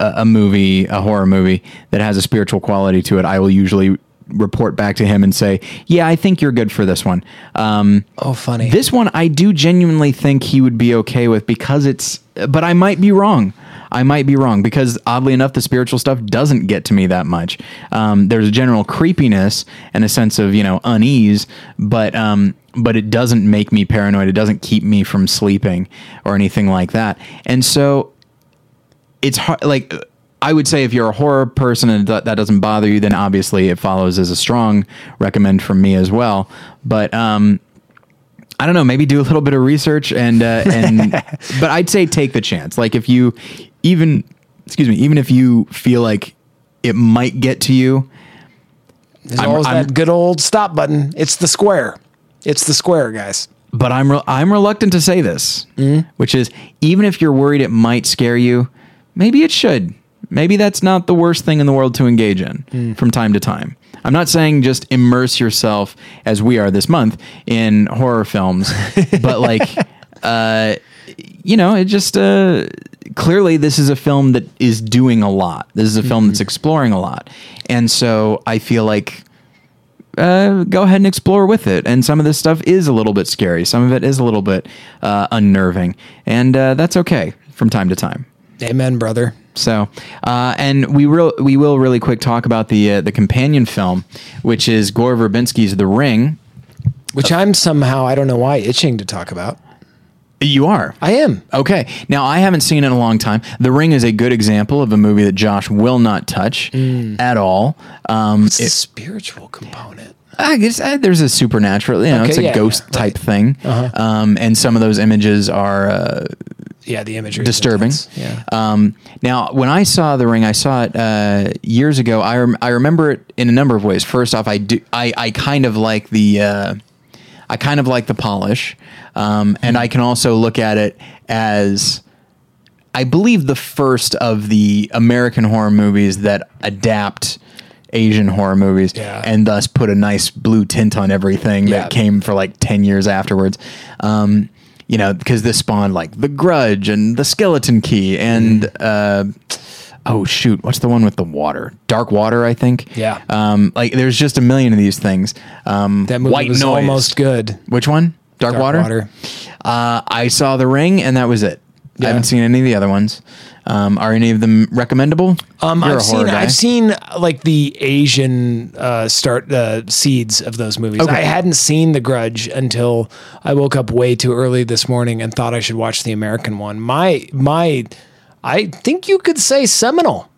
a, a movie, a horror movie that has a spiritual quality to it, I will usually report back to him and say, "Yeah, I think you're good for this one." Um, Oh, funny. this one I do genuinely think he would be okay with because it's, but I might be wrong. I might be wrong because oddly enough, the spiritual stuff doesn't get to me that much. Um, there's a general creepiness and a sense of you know unease, but um, but it doesn't make me paranoid. It doesn't keep me from sleeping or anything like that. And so it's hard like i would say if you're a horror person and that, that doesn't bother you then obviously it follows as a strong recommend from me as well but um i don't know maybe do a little bit of research and uh, and but i'd say take the chance like if you even excuse me even if you feel like it might get to you There's I'm- always I'm- that good old stop button. It's the square. It's the square, guys. but I'm re- I'm reluctant to say this, which is even if you're worried it might scare you, maybe it should. Maybe that's not the worst thing in the world to engage in from time to time. I'm not saying just immerse yourself as we are this month in horror films, but like, uh, you know, it just uh, clearly this is a film that is doing a lot. This is a film that's exploring a lot, and so I feel like uh, go ahead and explore with it. And some of this stuff is a little bit scary. Some of it is a little bit uh, unnerving, and uh, that's okay from time to time. Amen, brother. So, uh, and we will we will really quick talk about the uh, the companion film, which is Gore Verbinski's The Ring. Which I'm somehow, I don't know why, itching to talk about. You are. I am. Okay. Now, I haven't seen it in a long time. The Ring is a good example of a movie that Josh will not touch at all. Um, It's the spiritual component. I guess uh, there's a supernatural, you know, Okay, it's a yeah, ghost yeah, type right. thing. Um, and some of those images are uh, Yeah, the imagery. disturbing. Yeah. Um, now, when I saw The Ring, I saw it uh, years ago. I rem- I remember it in a number of ways. First off, I do I, I kind of like the uh, I kind of like the polish, um, and I can also look at it as I believe the first of the American horror movies that adapt. Asian horror movies, Yeah. and thus put a nice blue tint on everything Yeah. that came for like 10 years afterwards. Um, you know, because this spawned like The Grudge and The Skeleton Key and, Mm-hmm. uh, oh shoot, what's the one with the water? Dark Water, I think. Yeah. Um, like there's just a million of these things. Um, That movie White was Noise. almost good. Which one? Dark, Dark Water? Water. Uh, I saw The Ring and that was it. Yeah. I haven't seen any of the other ones. Um, are any of them recommendable? Um, I've seen guy. I've seen like the Asian uh, start uh, seeds of those movies. Okay. I hadn't seen The Grudge until I woke up way too early this morning and thought I should watch the American one. My my, I think you could say seminal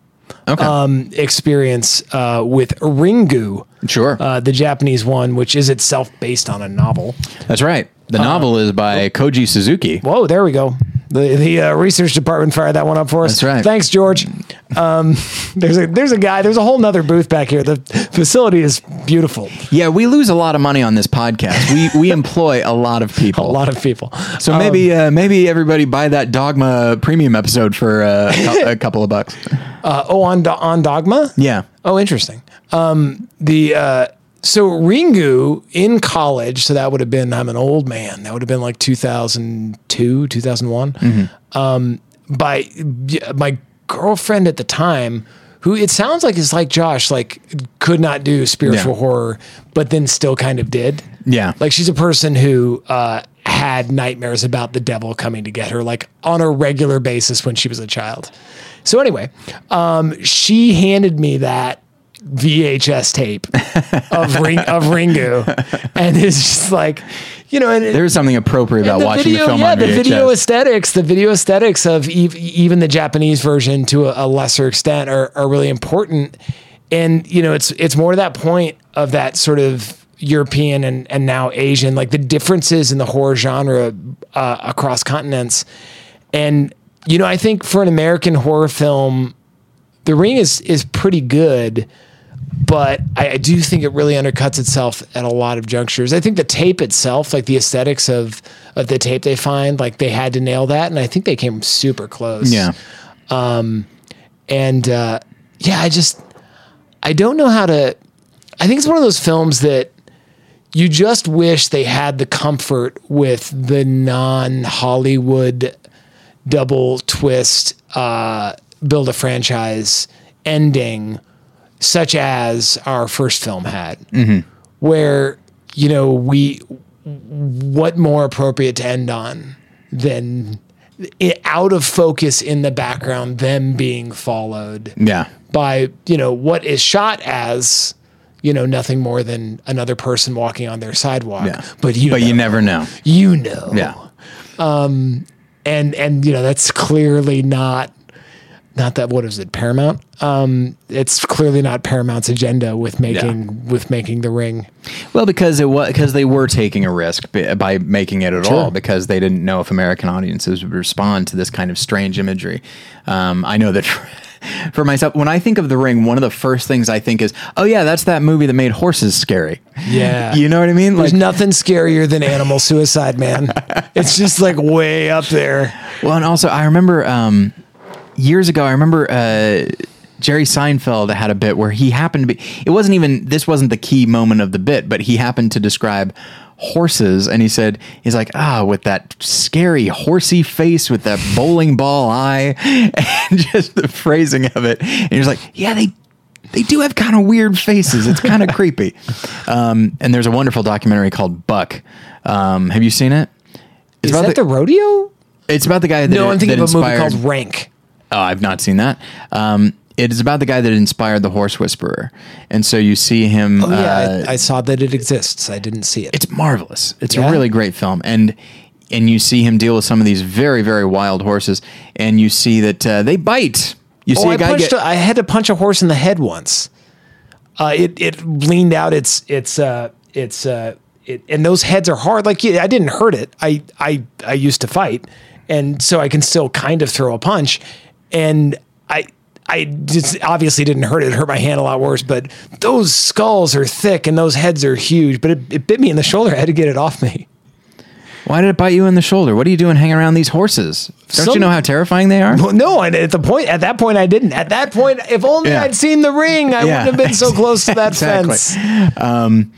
Okay. um, experience uh, with Ringu, sure. uh, the Japanese one, which is itself based on a novel. That's right. The novel is by Koji Suzuki. Whoa, there we go. The the uh, research department fired that one up for us. That's right. Thanks, George. Um, there's a there's a guy. There's a whole nother booth back here. The facility is beautiful. Yeah, we lose a lot of money on this podcast. We we employ a lot of people. A lot of people. So maybe uh, maybe everybody buy that Dogma premium episode for uh, a, couple of bucks. Uh, oh, on on Dogma. Yeah. Oh, interesting. Um, the uh, so Ringu in college. So that would have been. I'm an old man. That would have been like 2002, 2001. Um, by my girlfriend at the time, who it sounds like is like Josh, like could not do spiritual Yeah. horror, but then still kind of did. Yeah. Like she's a person who uh, had nightmares about the devil coming to get her, like on a regular basis when she was a child. So anyway, um, she handed me that VHS tape of Ring of Ringu, and it's just like, you know, and it- There's something appropriate about and watching the film yeah, on the VHS. video aesthetics, the video aesthetics of ev- even the Japanese version to a, a lesser extent are, are really important. And you know, it's it's more to that point of that sort of European and and now Asian, like the differences in the horror genre uh, across continents. And you know, I think for an American horror film, The Ring is is pretty good but I, I do think it really undercuts itself at a lot of junctures. I think the tape itself, like the aesthetics of of the tape they find, like they had to nail that, and I think they came super close. yeah. and uh, yeah, I just I don't know how to. I think it's one of those films that you just wish they had the comfort with the non Hollywood double twist, uh, build a franchise ending, such as our first film had, where you know we what more appropriate to end on than it, out of focus in the background, them being followed Yeah. by you know what is shot as you know nothing more than another person walking on their sidewalk. Yeah. But you But know, you never know. you know Yeah. Um. And and you know that's clearly not not that what is it Paramount um it's clearly not Paramount's agenda with making with making the ring Well, because it was because they were taking a risk by, making it at all because they didn't know if American audiences would respond to this kind of strange imagery. Um, I know that for, for myself, when I think of The Ring, one of the first things I think is, oh yeah, that's that movie that made horses scary. Yeah. you know what I mean? there's Like, nothing scarier than animal suicide man it's just like way up there well, and also I remember um, years ago, I remember. Uh, Jerry Seinfeld had a bit where he happened to be. It wasn't even. This wasn't the key moment of the bit, but he happened to describe horses, and he said he's like ah with that scary horsey face with that bowling ball eye, and just the phrasing of it. And he was like, yeah, they they do have kind of weird faces. It's kind of creepy. Um, and there's a wonderful documentary called Buck. Um, have you seen it? It's is that the, rodeo it's about the guy that no I'm thinking that of a movie called Rank Oh, I've not seen that. Um, it is about the guy that inspired the Horse Whisperer, and so you see him. oh yeah uh, I, I saw that it exists I didn't see it it's marvelous. It's Yeah? a really great film, and and you see him deal with some of these very very wild horses, and you see that uh, they bite. You see Oh, a I guy punched. get. a- I had to punch a horse in the head once. Uh, it it leaned out. Its its uh its uh it, and those heads are hard. Like I didn't hurt it. I I I used to fight, and so I can still kind of throw a punch, and I. I just obviously didn't hurt it. It hurt my hand a lot worse, but those skulls are thick and those heads are huge. But it, it bit me in the shoulder. I had to get it off me. Why did it bite you in the shoulder? What are you doing hanging around these horses? Don't you know how terrifying they are? Well, no, and at the point at that point I didn't. At that point, if only Yeah. I'd seen the ring, I Yeah. wouldn't have been so close to that Exactly. fence. Um,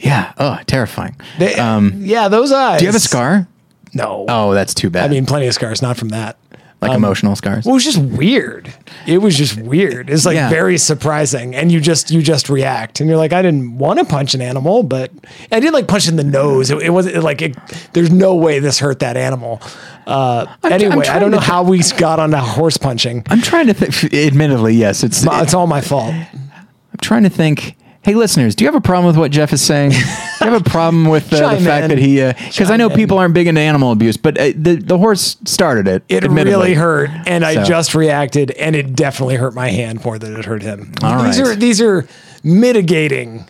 yeah. Oh, terrifying. They- um, yeah, those eyes. Do you have a scar? No. Oh, that's too bad. I mean, plenty of scars, not from that. Like emotional scars. It was just weird. It was just weird. It's like Yeah. very surprising, and you just you just react, and you're like, I didn't want to punch an animal, but I didn't like punch in the nose. It, it wasn't like it, there's no way this hurt that animal. Uh, I'm anyway, I trying don't know to how we got on to horse punching. I'm trying to think. Admittedly, yes, it's. It's all my fault. I'm trying to think. Hey, listeners, do you have a problem with what Jeff is saying? do you have a problem with uh, the Chime fact in. that he? Because I know in. people aren't big into animal abuse, but uh, the the horse started it. It really hurt, and I just reacted, and it definitely hurt my hand more than it hurt him. All these right. are these are mitigating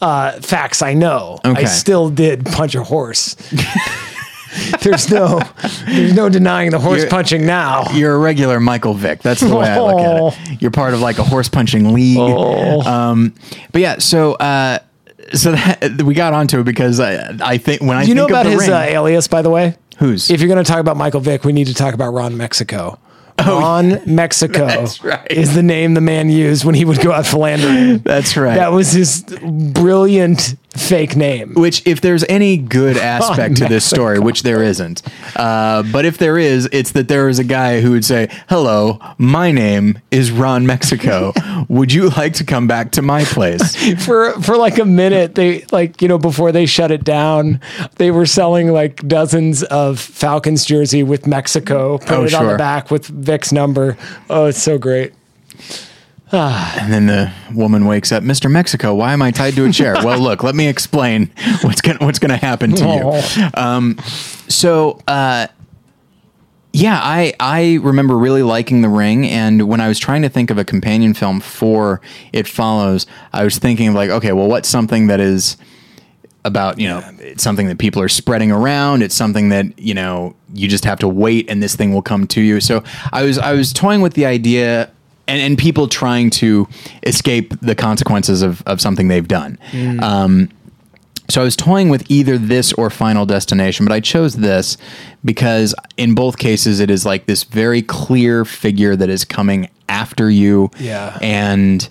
uh, facts. I know. Okay. I still did punch a horse. there's no there's no denying the horse You're- punching now. You're a regular Michael Vick. That's the way I look Oh. at it. You're part of like a horse punching league. Um, but yeah, so uh, so that, we got onto it because I, I think when I Do you know about of the his ring, uh, alias, by the way? Whose? If you're going to talk about Michael Vick, we need to talk about Ron Mexico. Ron Mexico Oh, right. is the name the man used when he would go out philandering. that's right. That was his brilliant fake name. Which, if there's any good aspect to this story, which there isn't, uh, but if there is, it's that there is a guy who would say, "Hello, my name is Ron Mexico. would you like to come back to my place?" for for like a minute they like you know before they shut it down they were selling like dozens of falcons jersey with mexico printed on the back with Vick's number oh it's so great And then the woman wakes up, Mr. Mexico, why am I tied to a chair? well, look, let me explain what's going what's going to happen to you. Oh. So, uh, yeah, I I remember really liking The Ring, and when I was trying to think of a companion film for It Follows, I was thinking of like, okay, well, what's something that is about you know it's something that people are spreading around it's something that you know you just have to wait and this thing will come to you so i was i was toying with the idea and, and people trying to escape the consequences of, of something they've done um, so I was toying with either this or Final Destination, but I chose this because in both cases it is like this very clear figure that is coming after you. Yeah. And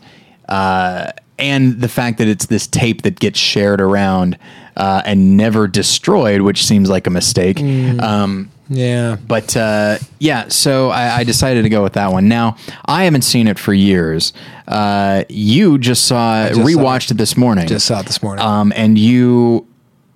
uh, and the fact that it's this tape that gets shared around uh, and never destroyed, which seems like a mistake. Um, yeah but uh, yeah, so I, I decided to go with that one. Now I haven't seen it for years. Uh, you just saw just saw rewatched it. this morning. just saw it this morning Um, and you,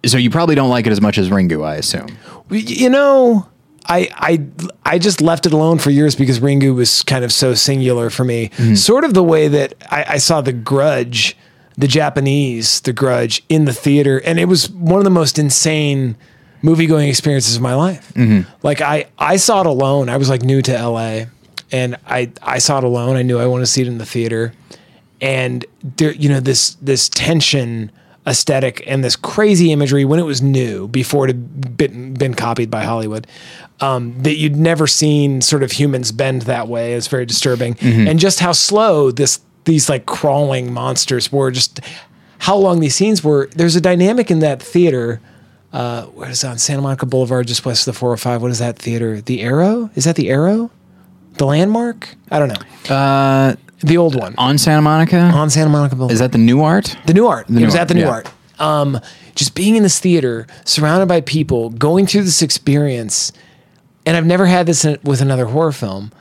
so you probably don't like it as much as Ringu, I assume. you know I, I I just left it alone for years because Ringu was kind of so singular for me. Sort of the way that I, I saw The Grudge, the Japanese The Grudge in the theater, and it was one of the most insane movie going experiences of my life. Like I I saw it alone. I was like new to LA, and I I saw it alone. I knew I wanted to see it in the theater, and there you know this this tension aesthetic and this crazy imagery when it was new before it had been, been copied by Hollywood um, that you'd never seen sort of humans bend that way is very disturbing and just how slow this these like crawling monsters were just how long these scenes were there's a dynamic in that theater uh, where is that on Santa Monica Boulevard just west of the 405 what is that theater the Arrow is that the Arrow the landmark I don't know Uh, the old one on Santa Monica, on Santa Monica Boulevard is that the Nuart? the Nuart. it new was art, at the new yeah. art. Um, just being in this theater, surrounded by people, going through this experience, and I've never had this in, with another horror film.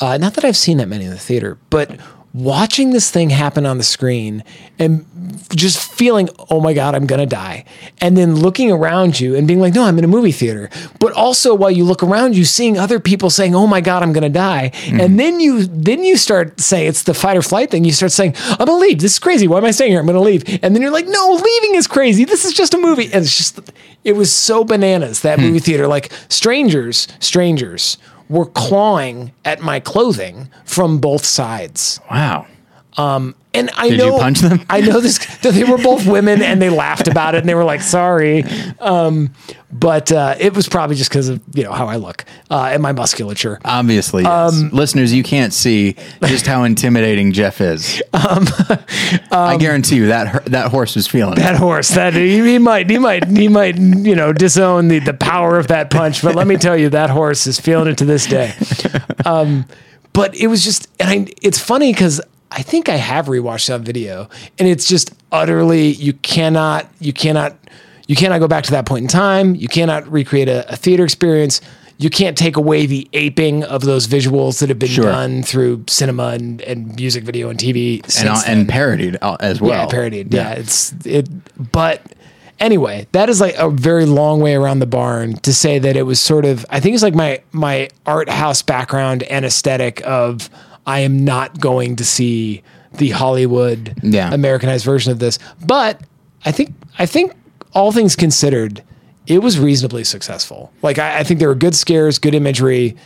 Uh, not that I've seen that many in the theater, but watching this thing happen on the screen and just feeling, oh my God, I'm going to die. And then looking around you and being like, no, I'm in a movie theater. But also while you look around you, seeing other people saying, oh my God, I'm going to die. Mm-hmm. And then you, then you start saying, it's the fight or flight thing. You start saying, I'm going to leave. This is crazy. Why am I staying here? I'm going to leave. And then you're like, no, leaving is crazy. This is just a movie. And it's just, it was so bananas, that hmm. movie theater. Like strangers, strangers were clawing at my clothing from both sides. Wow. And I Did know you punch them? I know this. They were both women, and they laughed about it, and they were like, "Sorry," um, but uh, it was probably just because of you know how I look uh, and my musculature. Obviously, yes. Um, listeners, you can't see just how intimidating Jeff is. Um, I guarantee you that that horse was feeling it. that horse, that he, he might, he might, he might, you know, disown the the power of that punch. But let me tell you, that horse is feeling it to this day. Um, but it was just, and I, it's funny because I think I have rewatched that video, and it's just utterly you cannot, you cannot, you cannot go back to that point in time. You cannot recreate a, a theater experience. You can't take away the aping of those visuals that have been Sure. done through cinema and, and music video and TV and, uh, and parodied uh, as well. Yeah, parodied. Yeah. it's it. But anyway, that is like a very long way around the barn to say that it was sort of. I think it's like my my art house background and aesthetic of I am not going to see the Hollywood Yeah. Americanized version of this. But I think I think all things considered, it was reasonably successful. Like I, I think there were good scares, good imagery,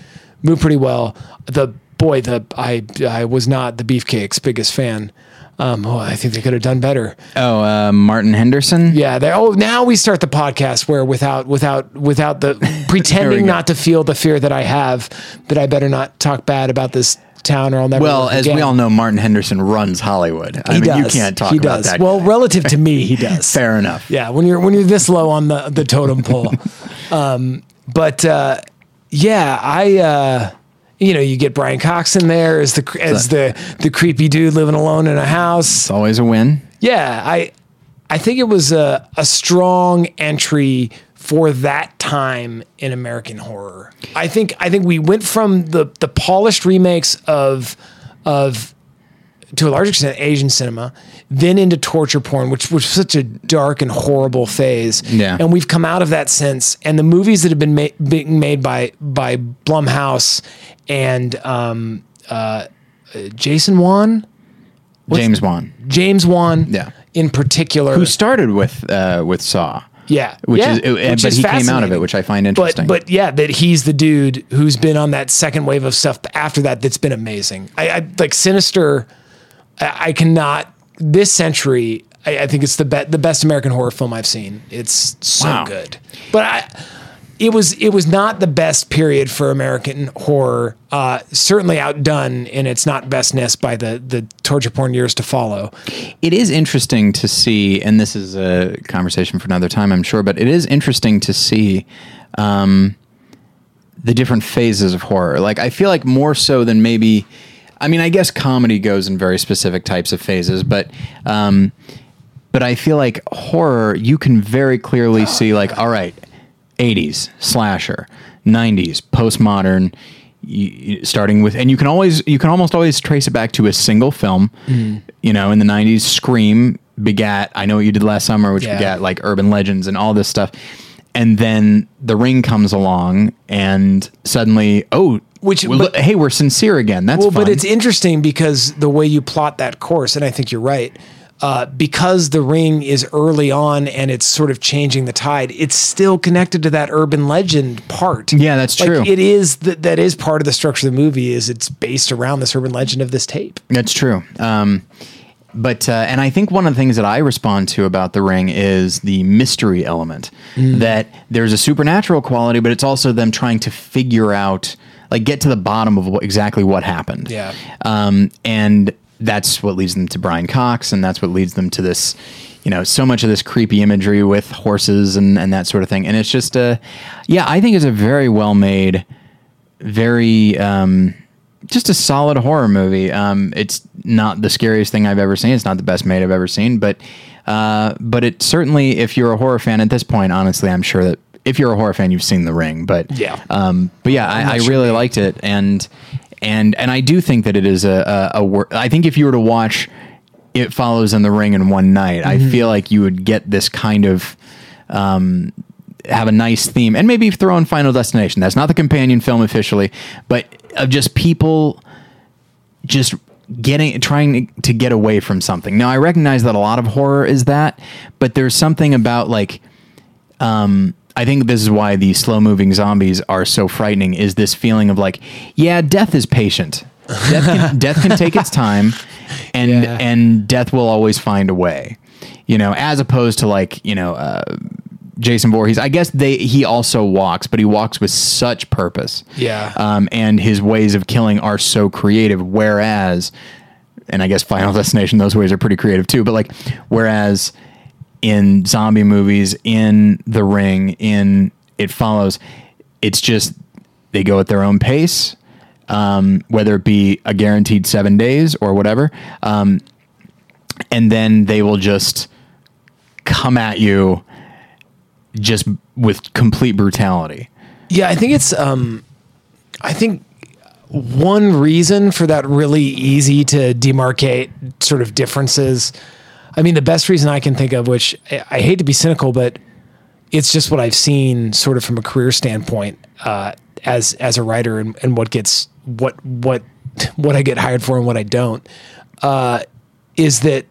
moved pretty well. The boy, the I I was not the Beefcake's biggest fan. Um, oh, I think they could have done better. Oh, uh, Martin Henderson. Yeah, they. Oh, now we start the podcast where without without without the pretending not to feel the fear that I have that I better not talk bad about this town or I'll never. Well, as again. we all know, Martin Henderson runs Hollywood. I he mean, does. you can't talk he about does. that. Well, relative to me, he does. fair enough. Yeah, when you're when you're this low on the the totem pole. um, but uh, yeah, I uh, you know you get Brian Cox in there as the as the the creepy dude living alone in a house. It's always a win. Yeah, I I think it was a, a strong entry for that time in American horror. I think I think we went from the the polished remakes of of to a large extent Asian cinema, then into torture porn, which was such a dark and horrible phase. Yeah. And we've come out of that since. And the movies that have been ma- being made by by Blumhouse and um, uh, Jason Wan, James Wan, James Wan, Yeah. in particular, who started with uh, with Saw. Yeah, which yeah, is, which but is he came out of it, which I find But interesting. but yeah, that he's the dude who's been on that second wave of stuff after that. That's been amazing. I, I like Sinister. I, I cannot this century. I, I think it's the be- the best American horror film I've seen. It's so Wow. good. But I, it was it was not the best period for American horror. Uh, certainly outdone in its not bestness by the the torture porn years to follow. It is interesting to see, and this is a conversation for another time, I'm sure, but it is interesting to see um, the different phases of horror. Like, I feel like more so than maybe, I mean, I guess comedy goes in very specific types of phases, but. Um, but I feel like horror, you can very clearly see, like, all right, 80s slasher, 90s postmodern, starting with, and you can always, you can almost always trace it back to a single film. Mm. You know, in the 90s, Scream begat I Know What You Did Last Summer, which Yeah. begat like urban legends and all this stuff. And then The Ring comes along, and suddenly, oh, Which- well, but- hey, we're sincere again. That's Well, fun. but it's interesting because the way you plot that course, and I think you're right, uh, because the ring is early on and it's sort of changing the tide. It's still connected to that urban legend part. Yeah, that's Like, true. It is that that is part of the structure of the movie. Is it's based around this urban legend of this tape. That's true. Um, but uh, and I think one of the things that I respond to about the ring is the mystery element. Mm. That there's a supernatural quality, but it's also them trying to figure out, like, get to the bottom of what, exactly what happened. Yeah. Um, and that's what leads them to Brian Cox, and that's what leads them to this. You know, so much of this creepy imagery with horses and, and that sort of thing. And it's just a, yeah, I think it's a very well made, very um, just a solid horror movie. Um, it's not the scariest thing I've ever seen. It's not the best made I've ever seen, but uh, but it certainly, if you're a horror fan at this point, honestly, I'm sure that if you're a horror fan, you've seen The Ring. But Yeah. um, but yeah, I, I really liked it, and and and I do think that it is a a, a wor- I think if you were to watch It Follows in The Ring in one night, Mm-hmm. I feel like you would get this kind of um, have a nice theme and maybe throw in Final Destination. That's not the companion film officially, but of just people just getting trying to get away from something. Now I recognize that a lot of horror is that, but there's something about like um I think this is why the slow moving zombies are so frightening is this feeling of like, yeah, death is patient. Death can, death can take its time and Yeah. and death will always find a way. You know, as opposed to like, you know, uh Jason Voorhees. I guess they he also walks, but he walks with such purpose. Yeah. Um, and his ways of killing are so creative. Whereas, and I guess Final Destination, those ways are pretty creative too. But like, whereas in zombie movies, in The Ring, in It Follows, it's just they go at their own pace. Um, whether it be a guaranteed seven days or whatever, um, and then they will just come at you just with complete brutality. Yeah, I think it's um I think one reason for that really easy to demarcate sort of differences. I mean, the best reason I can think of, which I, I hate to be cynical, but it's just what I've seen sort of from a career standpoint, uh, as as a writer and, and what gets what what what I get hired for and what I don't, uh, is that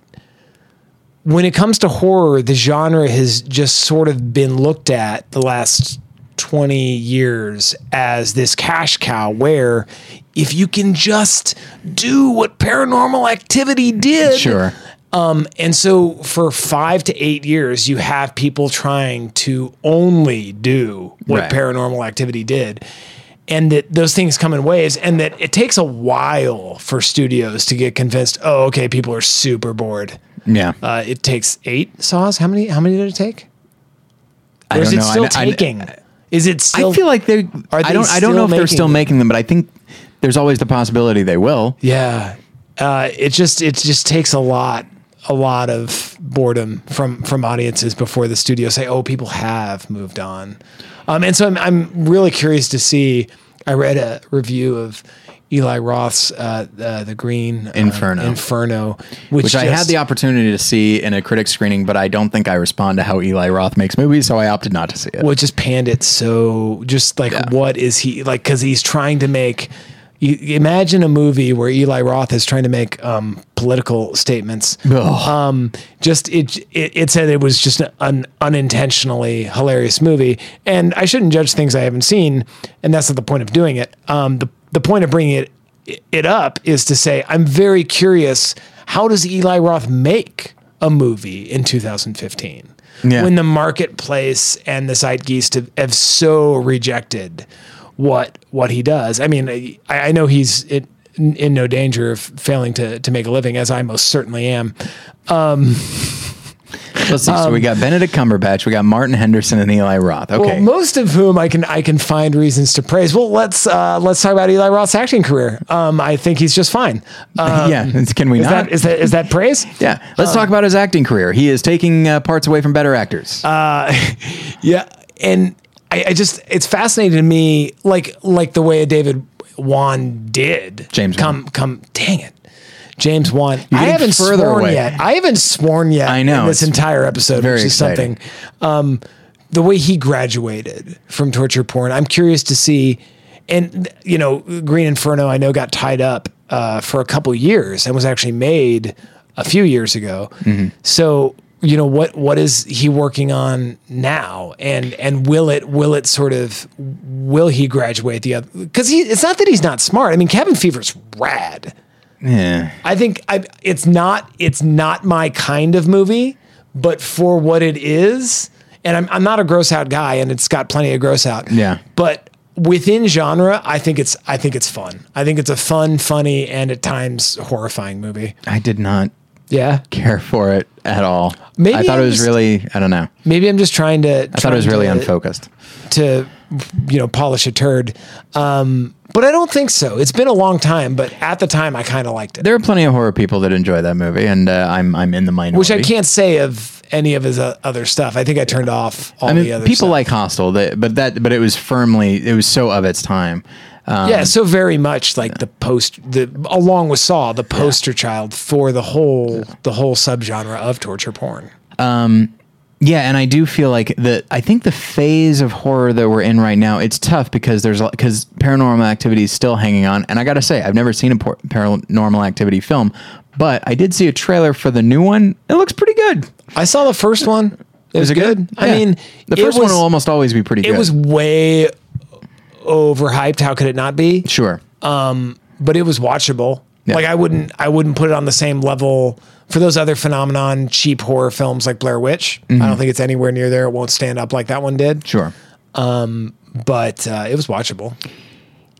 when it comes to horror, the genre has just sort of been looked at the last 20 years as this cash cow where if you can just do what paranormal activity did. Sure. Um, and so for five to eight years, you have people trying to only do what Right. paranormal activity did. And that those things come in waves, and that it takes a while for studios to get convinced. Oh, okay, people are super bored. Yeah. Uh, it takes eight saws. How many? How many did it take? I Or is don't it know. I still I- taking? is it still? I feel like they. Are I don't. I don't know if they're still them? making them, but I think there's always the possibility they will. Yeah. Uh, it just it just takes a lot a lot of boredom from from audiences before the studio say, "Oh, people have moved on," um, and so I'm I'm really curious to see. I read a review of Eli Roth's uh, uh, The Green uh, Inferno. Inferno, which, which I had the opportunity to see in a critic screening, but I don't think I respond to how Eli Roth makes movies, so I opted not to see it. well, it just panned it so just like Yeah. what is he like because he's trying to make you imagine a movie where Eli Roth is trying to make um, political statements. Um, just it, it it said it was just an unintentionally hilarious movie, and I shouldn't judge things I haven't seen, and that's not the point of doing it. Um, the the point of bringing it it up is to say I'm very curious. How does Eli Roth make a movie in 2015? Yeah. when the marketplace and the zeitgeist have, have so rejected what what he does. I mean, I, I know he's in, in no danger of failing to to make a living, as I most certainly am. Let's see. so we got Benedict Cumberbatch, we got Martin Henderson, and Eli Roth. Okay. Well, most of whom I can I can find reasons to praise. Well, let's uh, let's talk about Eli Roth's acting career. Um, I think he's just fine. Uh, yeah. Can we is not? that is that is that praise? yeah. Let's Um, talk about his acting career. He is taking uh, parts away from better actors. Uh, Yeah, and I, I just it's fascinating to me, like like the way David Wan did. James come come, dang it, James Wan. I haven't further sworn away. yet. I haven't sworn yet. I know, this entire episode, very which is exciting. something. Um, the way he graduated from torture porn, I'm curious to see. And you know, Green Inferno, I know got tied up uh, for a couple years and was actually made a few years ago. Mm-hmm. So you know what what is he working on now? And and will it will it sort of will he graduate the other because he it's not that he's not smart. I mean cabin fever's rad. Yeah. i think I, it's not it's not my kind of movie but for what it is and i'm, I'm not a gross out guy and it's got plenty of gross out. Yeah. but within genre i think it's i think it's fun. I think it's a fun funny and at times horrifying movie. I did not yeah care for it at all. Maybe I thought I'm it was just- really, I don't know. maybe i'm just trying to I thought it was really unfocused. to you know polish a turd um but i don't think so it's been a long time but at the time i kind of liked it There are plenty of horror people that enjoy that movie, and uh, I'm I'm in the minority. which i can't say of any of his uh, other stuff i think i turned off all I mean, the other people stuff. like Hostel, that, but that but it was firmly it was so of its time. Um, yeah so very much like the post the along with saw the poster child for the whole the whole subgenre of torture porn Yeah, and I do feel like the I think the phase of horror that we're in right now, it's tough because there's because paranormal activity is still hanging on, and I got to say, I've never seen a por- paranormal activity film, but I did see a trailer for the new one. It looks pretty good. i saw the first one it was Is it good, i Yeah. mean the first was, one will almost always be pretty good. it good. was way overhyped how could it not be sure. but it was watchable. Yeah. Like I wouldn't I wouldn't put it on the same level for those other phenomenon cheap horror films like Blair Witch. Mm-hmm. I don't think it's anywhere near there. It won't stand up like that one did. Sure. But uh, it was watchable.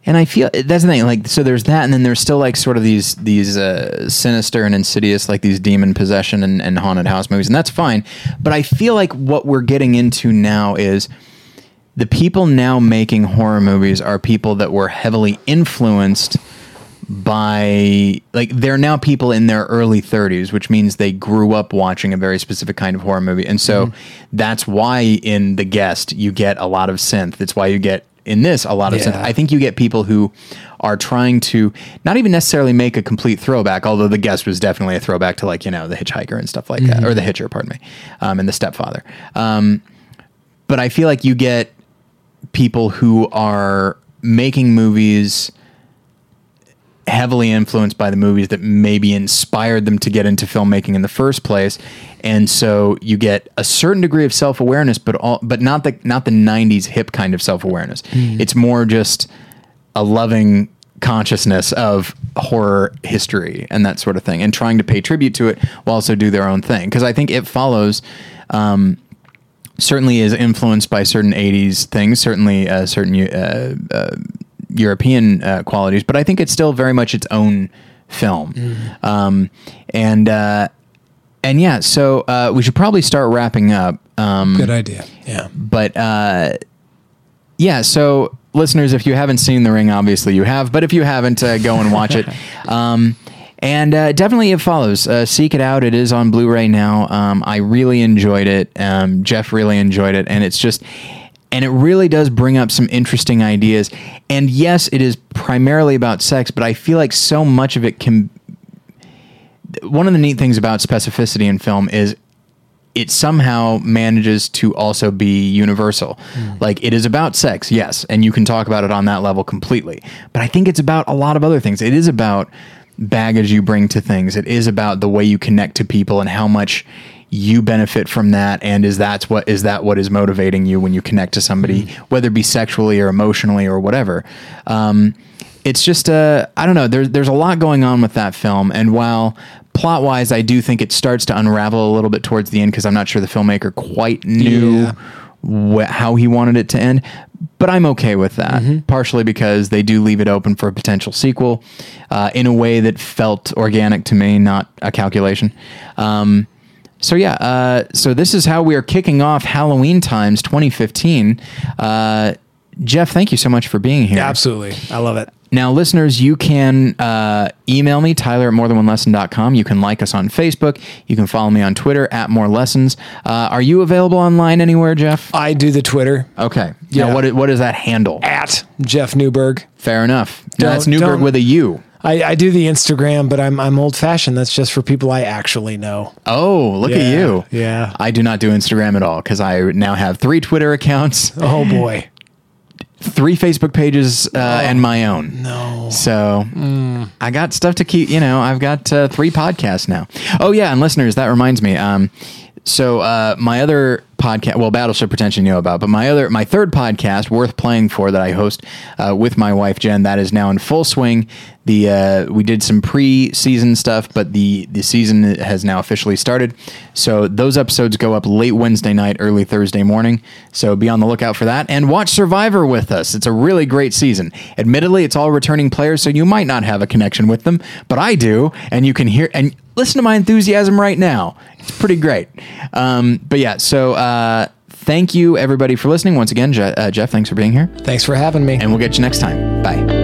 And I feel that's the thing. Like, so there's that, and then there's still like sort of these these uh, sinister and insidious, like these demon possession and, and haunted house movies, and that's fine. But I feel like what we're getting into now is the people now making horror movies are people that were heavily influenced by like they're now people in their early 30s which means they grew up watching a very specific kind of horror movie. And so that's why in the guest you get a lot of synth. That's why you get in this a lot of synth. I think you get people who are trying to not even necessarily make a complete throwback although the guest was definitely a throwback to like you know the hitchhiker and stuff like that or the hitcher pardon me um, and the stepfather. Um, but i feel like you get people who are making movies heavily influenced by the movies that maybe inspired them to get into filmmaking in the first place. And so you get a certain degree of self-awareness but all but not the not the 90s hip kind of self-awareness. It's more just a loving consciousness of horror history and that sort of thing and trying to pay tribute to it while also do their own thing. Because i think it follows um, certainly is influenced by certain 80s things, certainly uh, certain uh, uh, European uh, qualities, but I think it's still very much its own film. Um, and uh, and yeah, so uh, we should probably start wrapping up. Um, Good idea. Yeah. but uh, yeah, so listeners, if you haven't seen The Ring, obviously you have, but if you haven't, uh, go and watch it. Um, And uh, definitely it follows. Uh, seek it out. It is on Blu-ray now. Um, I really enjoyed it. Um, Jeff really enjoyed it, and it's just. And it really does bring up some interesting ideas. And yes, it is primarily about sex, but I feel like so much of it can one of the neat things about specificity in film is it somehow manages to also be universal. Like it is about sex, yes, and you can talk about it on that level completely. But I think it's about a lot of other things. It is about baggage you bring to things. It is about the way you connect to people and how much you benefit from that and is that's what is that what is motivating you when you connect to somebody whether it be sexually or emotionally or whatever um, it's just uh, I don't know. There's there's a lot going on with that film, and while plot wise, I do think it starts to unravel a little bit towards the end because I'm not sure the filmmaker quite knew Yeah. Wh- how he wanted it to end. But I'm okay with that, partially because they do leave it open for a potential sequel uh, in a way that felt organic to me, not a calculation. Um, so yeah, uh, so this is how we are kicking off Halloween Times 2015. Uh, Jeff, thank you so much for being here. Absolutely. I love it. Now, listeners, you can uh, email me, Tyler at morethanonelesson.com. You can like us on Facebook. You can follow me on Twitter at More Lessons. Uh, are you available online anywhere, Jeff? I do the Twitter Okay. Yeah. Now, what is, what is that handle? at Jeff Newberg. Fair enough. Now, that's Newberg with a U. I, I do the Instagram, but I'm I'm old fashioned. That's just for people I actually know. Oh, look at you. yeah. I do not do Instagram at all because I now have three Twitter accounts, Oh boy. Three Facebook pages, uh, and my own. No. So I got stuff to keep. You know, I've got uh, three podcasts now. Oh yeah, and listeners, that reminds me. Um, so uh, my other podcast, well, Battleship Pretension you know about, but my other, my third podcast, worth playing for, that I host uh, with my wife Jen, that is now in full swing. The uh, we did some pre-season stuff, but the the season has now officially started. So those episodes go up late Wednesday night, early Thursday morning. So be on the lookout for that, and watch Survivor with us. It's a really great season. Admittedly, it's all returning players, so you might not have a connection with them, but I do, and you can hear and listen to my enthusiasm right now. It's pretty great. Um, but yeah, so uh, thank you everybody for listening once again. Je- uh, Jeff, thanks for being here, Thanks for having me. and we'll get you next time. Bye.